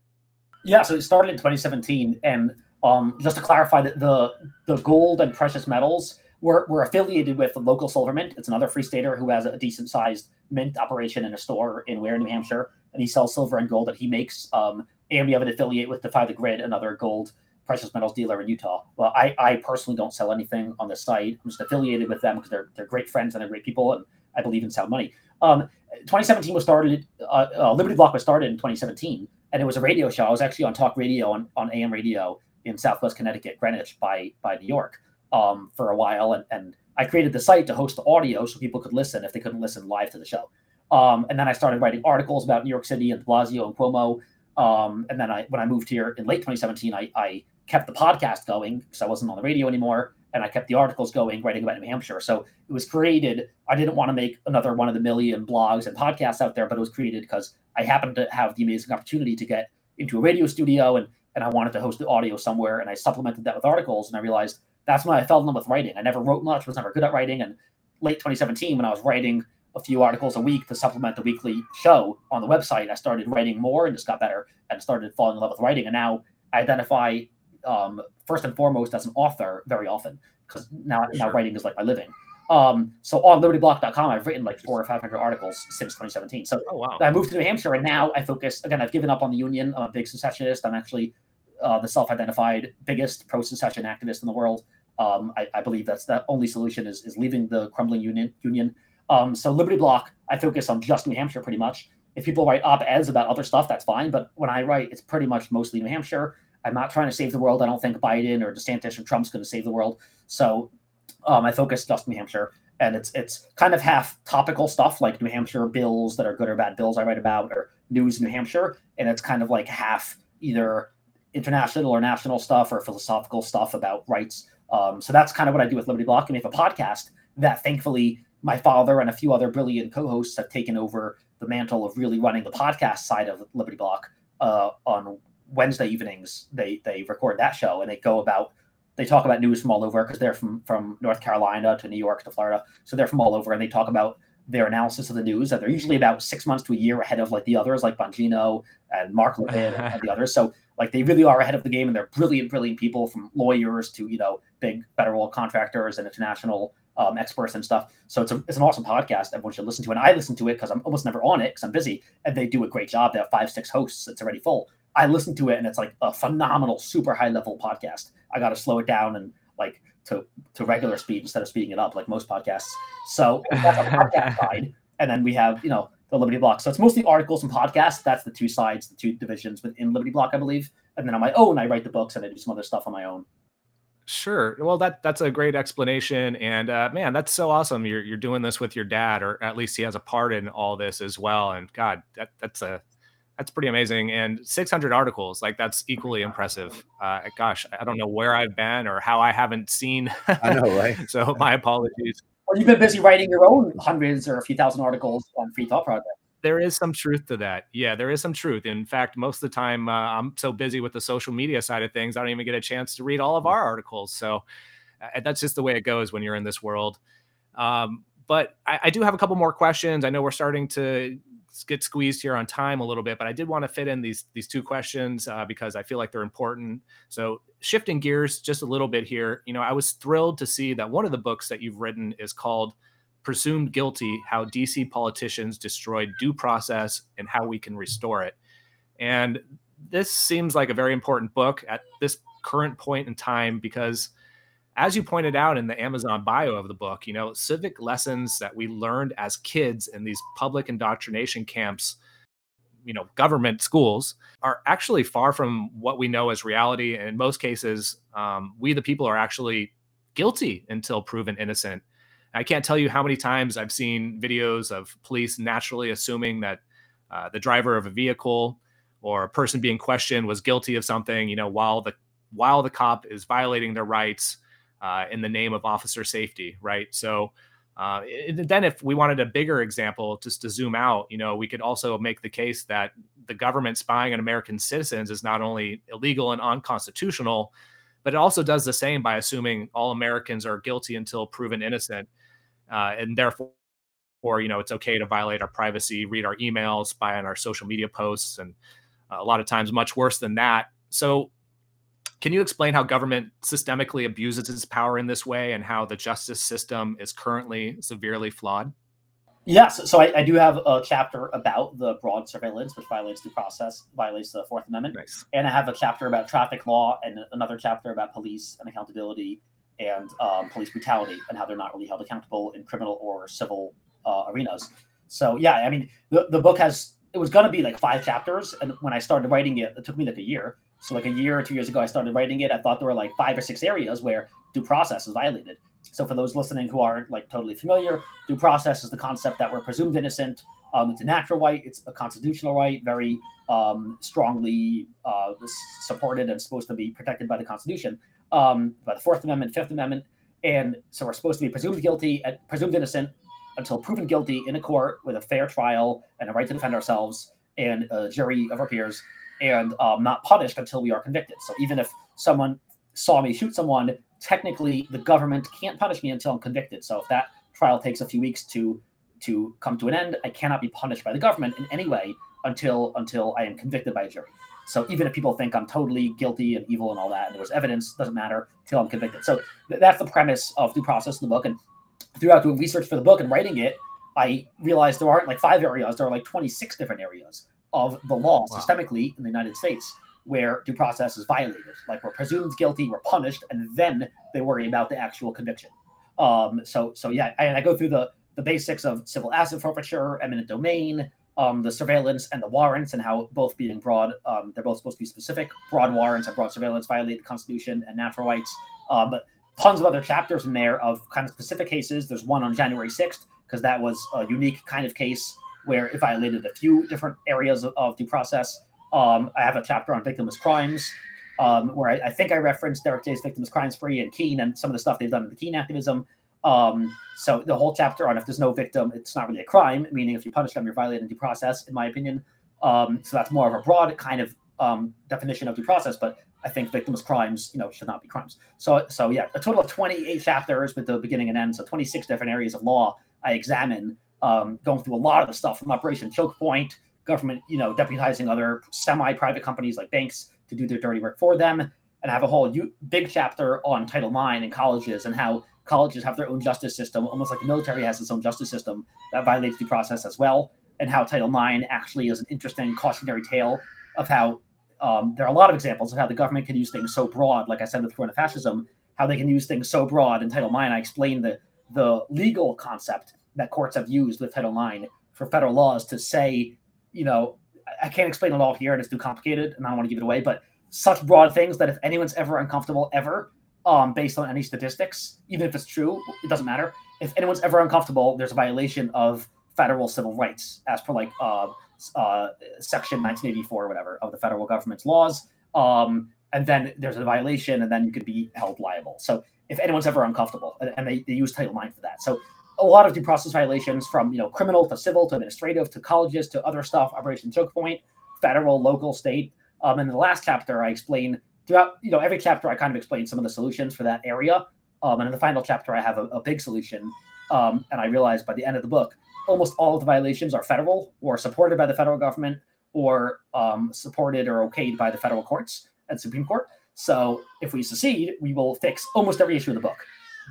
Yeah, so it started in 2017, and um, just to clarify that the the gold and precious metals we're, we're affiliated with the local silver mint. It's another free stater who has a decent sized mint operation in a store in Weare, New Hampshire, and he sells silver and gold that he makes. Um, and we have an affiliate with Defy the Grid, another gold precious metals dealer in Utah. Well, I, I personally don't sell anything on the site. I'm just affiliated with them because they're they're great friends and they're great people, and I believe in sound money. Um, 2017 was started. Uh, uh, Liberty Block was started in 2017, and it was a radio show. I was actually on talk radio on, on AM radio in Southwest Connecticut, Greenwich, by by New York, um, for a while, and and I created the site to host the audio so people could listen if they couldn't listen live to the show. Um, and then I started writing articles about New York City and Blasio and Cuomo. Um, and then I, when I moved here in late 2017, I, I kept the podcast going because I wasn't on the radio anymore, and I kept the articles going, writing about New Hampshire. So it was created. I didn't want to make another one of the million blogs and podcasts out there, but it was created because I happened to have the amazing opportunity to get into a radio studio and and I wanted to host the audio somewhere, and I supplemented that with articles, and I realized that's when I fell in love with writing. I never wrote much, was never good at writing, and late 2017, when I was writing a few articles a week to supplement the weekly show on the website, I started writing more and just got better and started falling in love with writing. And now I identify um, first and foremost as an author very often because now, sure. now writing is like my living. Um, so on libertyblock.com, I've written like four or 500 articles since 2017. So oh, wow. I moved to New Hampshire and now I focus again, I've given up on the union. I'm a big secessionist. I'm actually uh, the self-identified biggest pro-secession activist in the world. Um, I, I, believe that's the only solution is, is leaving the crumbling union. Union. Um, so Liberty Block, I focus on just New Hampshire pretty much. If people write op-eds about other stuff, that's fine. But when I write, it's pretty much mostly New Hampshire. I'm not trying to save the world. I don't think Biden or DeSantis or Trump's going to save the world. So um, I focus just New Hampshire, and it's it's kind of half topical stuff like New Hampshire bills that are good or bad bills I write about, or news in New Hampshire, and it's kind of like half either international or national stuff or philosophical stuff about rights. Um, so that's kind of what I do with Liberty Block. And we have a podcast that thankfully my father and a few other brilliant co-hosts have taken over the mantle of really running the podcast side of Liberty Block. Uh, on Wednesday evenings, they they record that show and they go about they talk about news from all over because they're from from North Carolina to New York to Florida, so they're from all over and they talk about their analysis of the news. And they're usually about six months to a year ahead of like the others, like Bongino and Mark Levin and the <laughs> others. So like they really are ahead of the game, and they're brilliant, brilliant people from lawyers to you know big federal contractors and international um, experts and stuff. So it's a, it's an awesome podcast. Everyone should listen to, and I listen to it because I'm almost never on it because I'm busy, and they do a great job. They have five, six hosts. It's already full. I listen to it, and it's like a phenomenal, super high level podcast. I got to slow it down and like to to regular speed instead of speeding it up like most podcasts. So that's a podcast <laughs> side, and then we have you know the Liberty Block. So it's mostly articles and podcasts. That's the two sides, the two divisions within Liberty Block, I believe. And then on my own, I write the books and I do some other stuff on my own. Sure. Well, that that's a great explanation, and uh, man, that's so awesome. You're you're doing this with your dad, or at least he has a part in all this as well. And God, that that's a that's pretty amazing. And 600 articles, like that's equally impressive. Uh, gosh, I don't know where I've been or how I haven't seen. I know, right? <laughs> so my apologies. Well, you've been busy writing your own hundreds or a few thousand articles on Free Thought Project. There is some truth to that. Yeah, there is some truth. In fact, most of the time, uh, I'm so busy with the social media side of things, I don't even get a chance to read all of our articles. So uh, that's just the way it goes when you're in this world. Um, but I, I, do have a couple more questions. I know we're starting to get squeezed here on time a little bit, but I did want to fit in these these two questions uh, because I feel like they're important. So shifting gears just a little bit here, you know, I was thrilled to see that one of the books that you've written is called "Presumed Guilty: How DC Politicians Destroyed Due Process and How We Can Restore It." And this seems like a very important book at this current point in time because as you pointed out in the Amazon bio of the book, you know, civic lessons that we learned as kids in these public indoctrination camps, you know, government schools are actually far from what we know as reality. And in most cases, um, we, the people, are actually guilty until proven innocent. I can't tell you how many times I've seen videos of police naturally assuming that uh, the driver of a vehicle or a person being questioned was guilty of something, you know, while the while the cop is violating their rights uh, in the name of officer safety, right? So uh, then, if we wanted a bigger example, just to zoom out, you know, we could also make the case that the government spying on American citizens is not only illegal and unconstitutional, but it also does the same by assuming all Americans are guilty until proven innocent, uh, and therefore, or you know, it's okay to violate our privacy, read our emails, spy on our social media posts, and a lot of times much worse than that. So can you explain how government systemically abuses its power in this way and how the justice system is currently severely flawed? Yes, so I, I, do have a chapter about the broad surveillance, which violates due process, violates the Fourth Amendment. Nice. And I have a chapter about traffic law and another chapter about police and accountability and um, police brutality and how they're not really held accountable in criminal or civil uh, arenas. So yeah, I mean, the, the book has it was going to be like five chapters, and when I started writing it, it took me like a year. So like a year or two years ago, I started writing it. I thought there were like five or six areas where due process is violated. So for those listening who aren't like totally familiar, due process is the concept that we're presumed innocent. Um, it's a natural right. It's a constitutional right, very um, strongly uh, supported and supposed to be protected by the Constitution, um, by the Fourth Amendment, Fifth Amendment, and so we're supposed to be presumed guilty, and presumed innocent until proven guilty in a court with a fair trial and a right to defend ourselves and a jury of our peers and um, not punished until we are convicted. So even if someone saw me shoot someone, technically the government can't punish me until I'm convicted. So if that trial takes a few weeks to to come to an end, I cannot be punished by the government in any way until until I am convicted by a jury. So even if people think I'm totally guilty and evil and all that, and there was evidence, doesn't matter until I'm convicted. So th- that's the premise of due process in the book. And throughout doing research for the book and writing it, I realized there aren't like five areas, there are like 26 different areas of the law wow. systemically in the United States where due process is violated. Like we're presumed guilty, we're punished, and then they worry about the actual conviction. Um, so so yeah, and I go through the the basics of civil asset forfeiture, eminent domain, um, the surveillance and the warrants, and how both being broad, um, they're both supposed to be specific. Broad warrants and broad surveillance violate the Constitution and natural rights. Um, but tons of other chapters in there of kind of specific cases. There's one on January 6th because that was a unique kind of case where it violated a few different areas of, of due process. Um, I have a chapter on victimless crimes um, where I, I, think I referenced Derrick J's Victimless Crime Spree and Keene and some of the stuff they've done in the Keene activism. Um, so the whole chapter on if there's no victim, it's not really a crime, meaning if you punish them, you're violating due process, in my opinion. Um, so that's more of a broad kind of um, definition of due process, but I think victims' crimes, you know, should not be crimes. So, so yeah, a total of 28 chapters with the beginning and end. So 26 different areas of law I examine um, going through a lot of the stuff from Operation Choke Point, government, you know, deputizing other semi-private companies like banks to do their dirty work for them, and I have a whole u- big chapter on Title IX and colleges and how colleges have their own justice system, almost like the military has its own justice system that violates due process as well, and how Title IX actually is an interesting cautionary tale of how um, there are a lot of examples of how the government can use things so broad, like I said with Corona fascism, how they can use things so broad. In Title IX, I explained the the legal concept that courts have used with Title IX for federal laws to say, you know, I can't explain it all here and it's too complicated and I don't want to give it away, but such broad things that if anyone's ever uncomfortable ever, um, based on any statistics, even if it's true, it doesn't matter. If anyone's ever uncomfortable, there's a violation of federal civil rights as per like uh, uh, section 1984 or whatever of the federal government's laws. Um, and then there's a violation and then you could be held liable. So if anyone's ever uncomfortable and they, they use Title IX for that. So a lot of due process violations from you know criminal to civil to administrative to colleges to other stuff operation choke point federal local state. Um, and in the last chapter i explain throughout you know every chapter i kind of explain some of the solutions for that area. Um, and in the final chapter i have a, a big solution. Um, and i realized by the end of the book almost all of the violations are federal or supported by the federal government or um, supported or okayed by the federal courts and supreme court. So if we succeed we will fix almost every issue in the book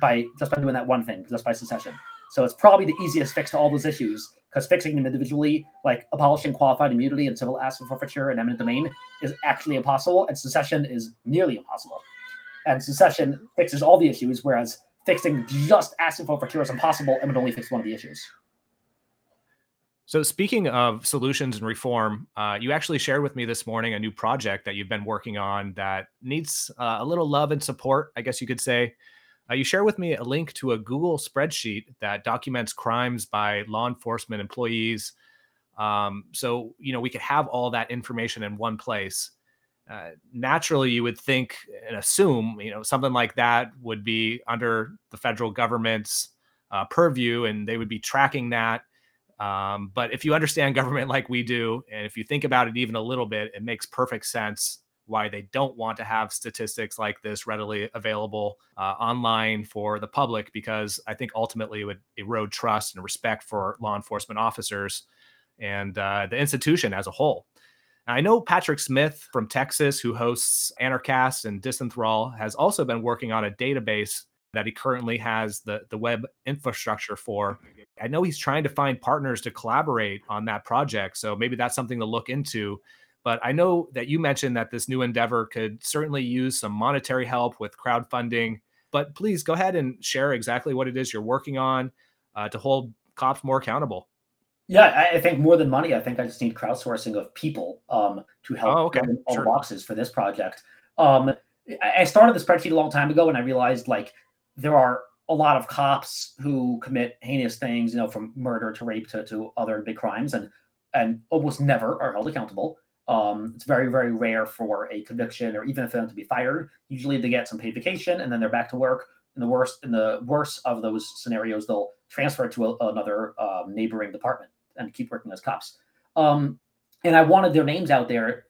by just by doing that one thing just by secession so it's probably the easiest fix to all those issues because fixing them individually, like abolishing qualified immunity and civil asset forfeiture and eminent domain, is actually impossible, and secession is nearly impossible. And secession fixes all the issues, whereas fixing just asset forfeiture is impossible and would only fix one of the issues. So, speaking of solutions and reform, uh, you actually shared with me this morning a new project that you've been working on that needs uh, a little love and support, I guess you could say. Uh, you share with me a link to a Google spreadsheet that documents crimes by law enforcement employees. Um, so, you know, we could have all that information in one place. Uh, naturally, you would think and assume, you know, something like that would be under the federal government's uh, purview and they would be tracking that. Um, but if you understand <laughs> government like we do, and if you think about it even a little bit, it makes perfect sense why they don't want to have statistics like this readily available uh, online for the public because I think ultimately it would erode trust and respect for law enforcement officers and uh, the institution as a whole. I know Patrick Smith from Texas, who hosts Anarchast and Disenthrall, has also been working on a database that he currently has the, the web infrastructure for. I know he's trying to find partners to collaborate on that project. So maybe that's something to look into. But I know that you mentioned that this new endeavor could certainly use some monetary help with crowdfunding. But please go ahead and share exactly what it is you're working on uh, to hold cops more accountable. Yeah, I think more than money, I think I just need crowdsourcing of people um, to help oh, okay. all sure. the boxes for this project. Um, I started the spreadsheet a long time ago, and I realized like there are a lot of cops who commit heinous things, you know, from murder to rape to, to other big crimes, and and almost never are held accountable. Um, it's very, very rare for a conviction or even for them to be fired. Usually they get some paid vacation and then they're back to work. In the worst, in the worst of those scenarios, they'll transfer to a, another um, neighboring department and keep working as cops. Um, and I wanted their names out there.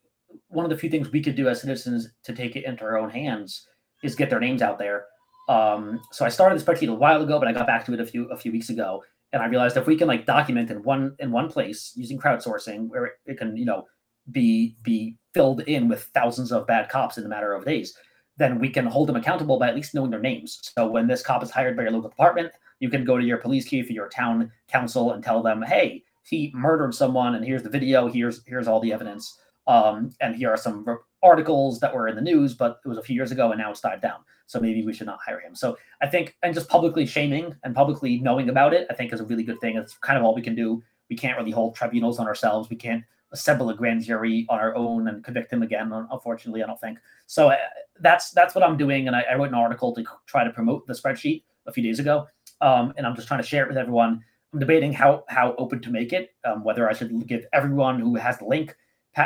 One of the few things we could do as citizens to take it into our own hands is get their names out there. Um, so I started the spreadsheet a while ago, but I got back to it a few a few weeks ago, and I realized if we can like document in one in one place using crowdsourcing, where it, it can you know be be filled in with thousands of bad cops in a matter of days, then we can hold them accountable by at least knowing their names. So when this cop is hired by your local department, you can go to your police chief or your town council and tell them, hey, he murdered someone, and here's the video. Here's here's all the evidence. Um, and here are some articles that were in the news, but it was a few years ago, and now it's died down. So maybe we should not hire him. So I think, and just publicly shaming and publicly knowing about it, I think is a really good thing. It's kind of all we can do. We can't really hold tribunals on ourselves. We can't assemble a grand jury on our own and convict him again. Unfortunately, I don't think so. Uh, that's that's what I'm doing, and I, I wrote an article to try to promote the spreadsheet a few days ago, um, and I'm just trying to share it with everyone. I'm debating how how open to make it, um, whether I should give everyone who has the link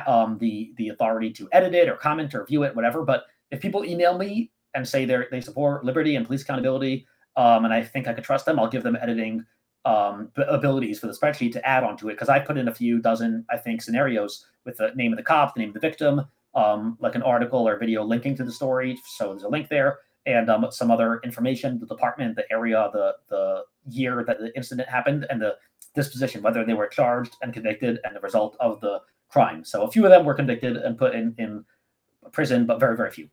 um, the the authority to edit it or comment or view it, whatever. But if people email me and say they they support liberty and police accountability, um, and I think I could trust them, I'll give them editing um, abilities for the spreadsheet to add onto it because I put in a few dozen, I think, scenarios with the name of the cop, the name of the victim, um, like an article or video linking to the story. So there's a link there, and um, some other information, the department, the area, the the year that the incident happened, and the disposition, whether they were charged and convicted, and the result of the crime. So a few of them were convicted and put in in prison, but very very few.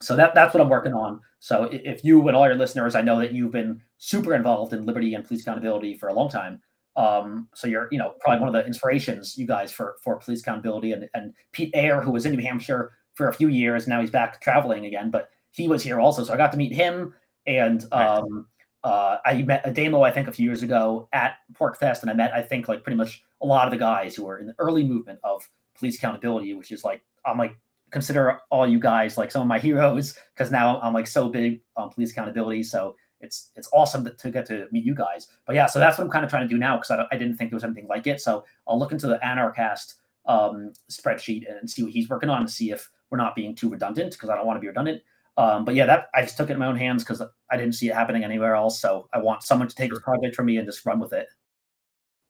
So that that's what I'm working on. So if you and all your listeners, I know that you've been super involved in liberty and police accountability for a long time. Um, so you're, you know, probably one of the inspirations you guys for for police accountability. And and Pete Eyre, who was in New Hampshire for a few years, now he's back traveling again, but he was here also. So I got to meet him, and um, uh, I met Ademo I think a few years ago at PorcFest, and I met I think like pretty much a lot of the guys who were in the early movement of police accountability, which is like I'm like consider all you guys like some of my <laughs> heroes because now I'm like so big on police accountability. So it's it's awesome to, to, get to meet you guys. But yeah, so that's what I'm kind of trying to do now because I, I didn't think there was anything like it. So I'll look into the Anarchast um, spreadsheet and see what he's working on and see if we're not being too redundant because I don't want to be redundant. Um, but yeah, that I just took it in my own hands because I didn't see it happening anywhere else. So I want someone to take this project from me and just run with it.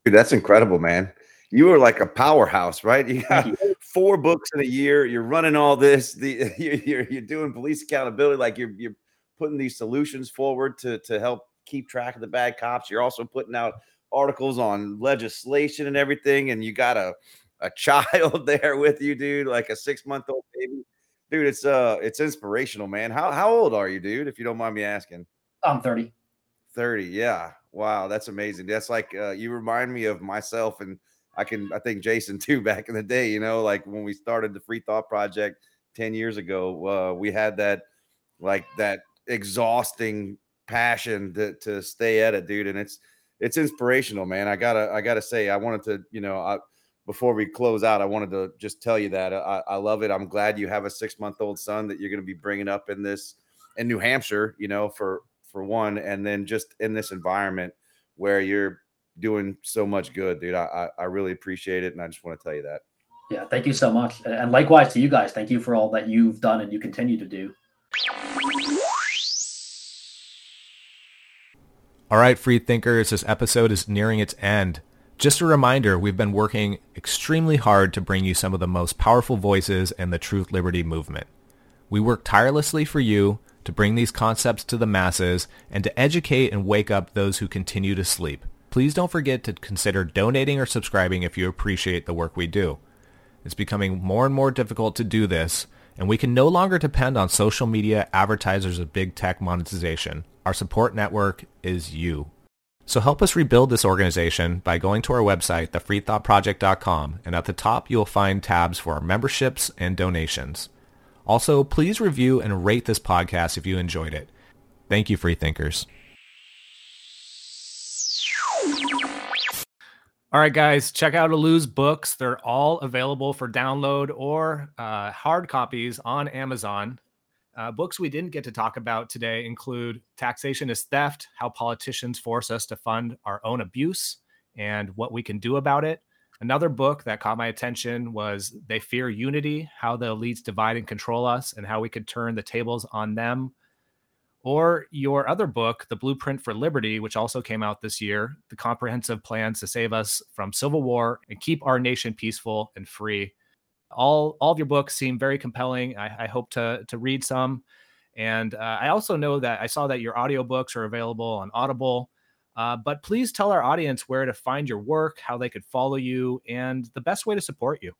Dude, that's incredible, man. You are like a powerhouse, right? <laughs> You got four books in a year. You're running all this. The <laughs> you're you're doing police accountability. Like you're you're putting these solutions forward to to help keep track of the bad cops. You're also putting out articles on legislation and everything. And you got a a <laughs> child there with you, dude, like a six month old baby. Dude, it's uh it's inspirational, man. How how old are you, dude? If you don't mind me asking. I'm 30. 30. Yeah. Wow, that's amazing. That's like uh, you remind me of myself and I can I think Jason too <laughs> back in the day, you know, like when we started the Free Thought Project 10 years ago, uh, we had that like that exhausting passion to, to stay at it, dude. And it's it's inspirational, man. I gotta I gotta say, I wanted to, you know, I, before we close out, I wanted to just tell you that uh, I, I love it. I'm glad you have a six month old son that you're to be bringing up in this in New Hampshire, you know, for for one, and then just in this environment where you're doing so much good, dude. I, I really appreciate it, and I just want to tell you that. Yeah, thank you so much, and likewise to you guys. Thank you for all that you've done and you continue to do. All right, free thinkers, this episode is nearing its end. Just a reminder, we've been working extremely hard to bring you some of the most powerful voices in the truth liberty movement. We work tirelessly for you to bring these concepts to the masses and to educate and wake up those who continue to sleep. Please don't forget to consider donating or subscribing if you appreciate the work we do. It's becoming more and more difficult to do this, and we can no longer depend on social media advertisers of big tech monetization. Our support network is you. So help us rebuild this organization by going to our website, thefreethoughtproject.com, and at the top you'll find tabs for our memberships and donations. Also, please review and rate this podcast if you enjoyed it. Thank you, free thinkers. All right, guys, check out Alu's books. They're all available for download or uh, hard copies on Amazon. Uh, books we didn't get to talk about today include Taxation is Theft How Politicians Force Us to Fund Our Own Abuse and What We Can Do About It. Another book that caught my attention was They Fear Unity How the Elites Divide and Control Us and How We Could Turn the Tables on Them. Or your other book, The Blueprint for Liberty, which also came out this year The Comprehensive Plans to Save Us from Civil War and Keep Our Nation Peaceful and Free all all of your books seem very compelling. I, I hope to to read some, and uh, I also know that I saw that your audiobooks are available on Audible. Uh, but please tell our audience where to find your work, how they could follow you, and the best way to support you.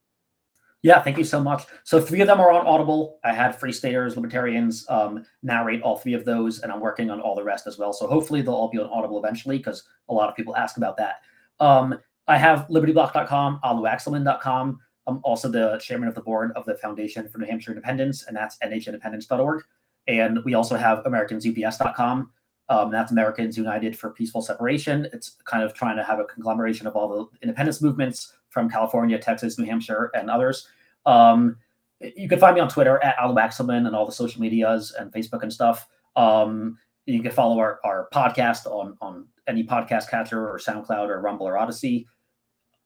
Yeah, thank you so much. So three of them are on Audible. I had Free Staters, Libertarians um, narrate all three of those, and I'm working on all the rest as well. So hopefully they'll all be on Audible eventually, because a lot of people ask about that. Um, I have libertyblock.com, aluaxelman.com. I'm also the chairman of the board of the Foundation for New Hampshire Independence, and that's nhindependence.org. And we also have AmericansUPS.com. Um, that's Americans United for Peaceful Separation. It's kind of trying to have a conglomeration of all the independence movements from California, Texas, New Hampshire, and others. Um, you can find me on Twitter at Alu Axelman and all the social medias and Facebook and stuff. Um, you can follow our, our podcast on, on any podcast catcher or SoundCloud or Rumble or Odysee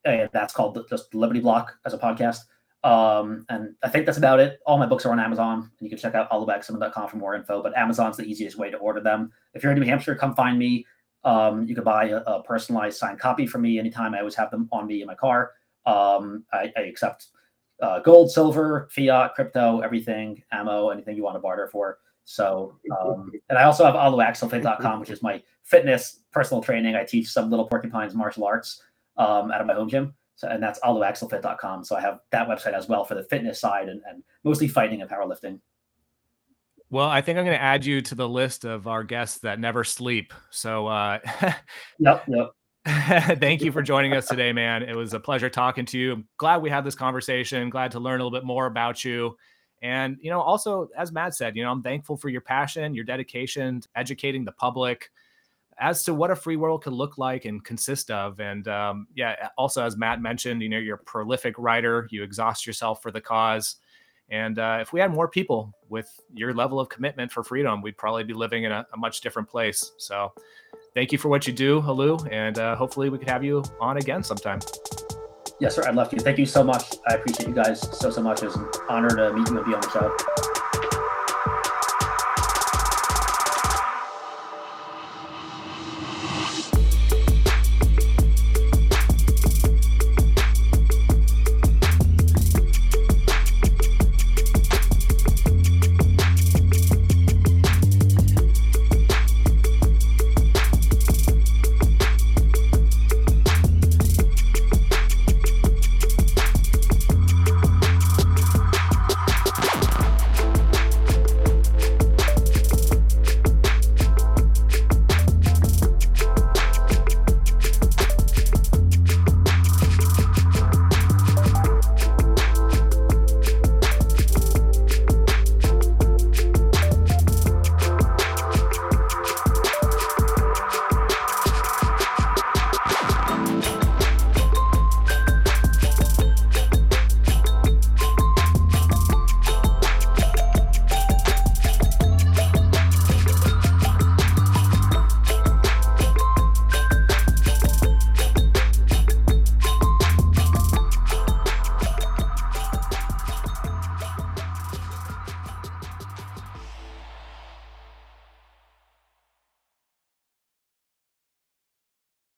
and that's called just Liberty Block as a podcast. Um, and I think that's about it. All my books are on Amazon, and you can check out aluaxelman.com for more info. But Amazon's the easiest way to order them. If you're in New Hampshire, come find me. Um, you can buy a, a, personalized signed copy from me anytime. I always have them on me in my car. Um, I, I, accept uh, gold, silver, fiat, crypto, everything, ammo, anything you want to barter for. So, um, and I also have aluaxelfit.com, which is my fitness personal training. I teach some little porcupines martial arts um, out of my home gym. So, and that's aluaxelfit.com. So I have that website as well for the fitness side and, and mostly fighting and powerlifting. Well, I think I'm going to add you to the list of our guests that never sleep. So, uh, <laughs> yep, yep. <laughs> Thank you for joining us today, man. It was a pleasure talking to you. I'm glad we had this conversation. Glad to learn a little bit more about you. And, you know, also, as Matt said, you know, I'm thankful for your passion, your dedication to educating the public as to what a free world could look like and consist of. And um, yeah, also as Matt mentioned, you know, you're a prolific writer, you exhaust yourself for the cause. And uh, if we had more people with your level of commitment for freedom, we'd probably be living in a, a much different place. So thank you for what you do, Alu, and uh, hopefully we could have you on again sometime. Yes, sir. I'd love to. Thank you so much. I appreciate you guys so, so much. It was an honor to meet you and be on the show.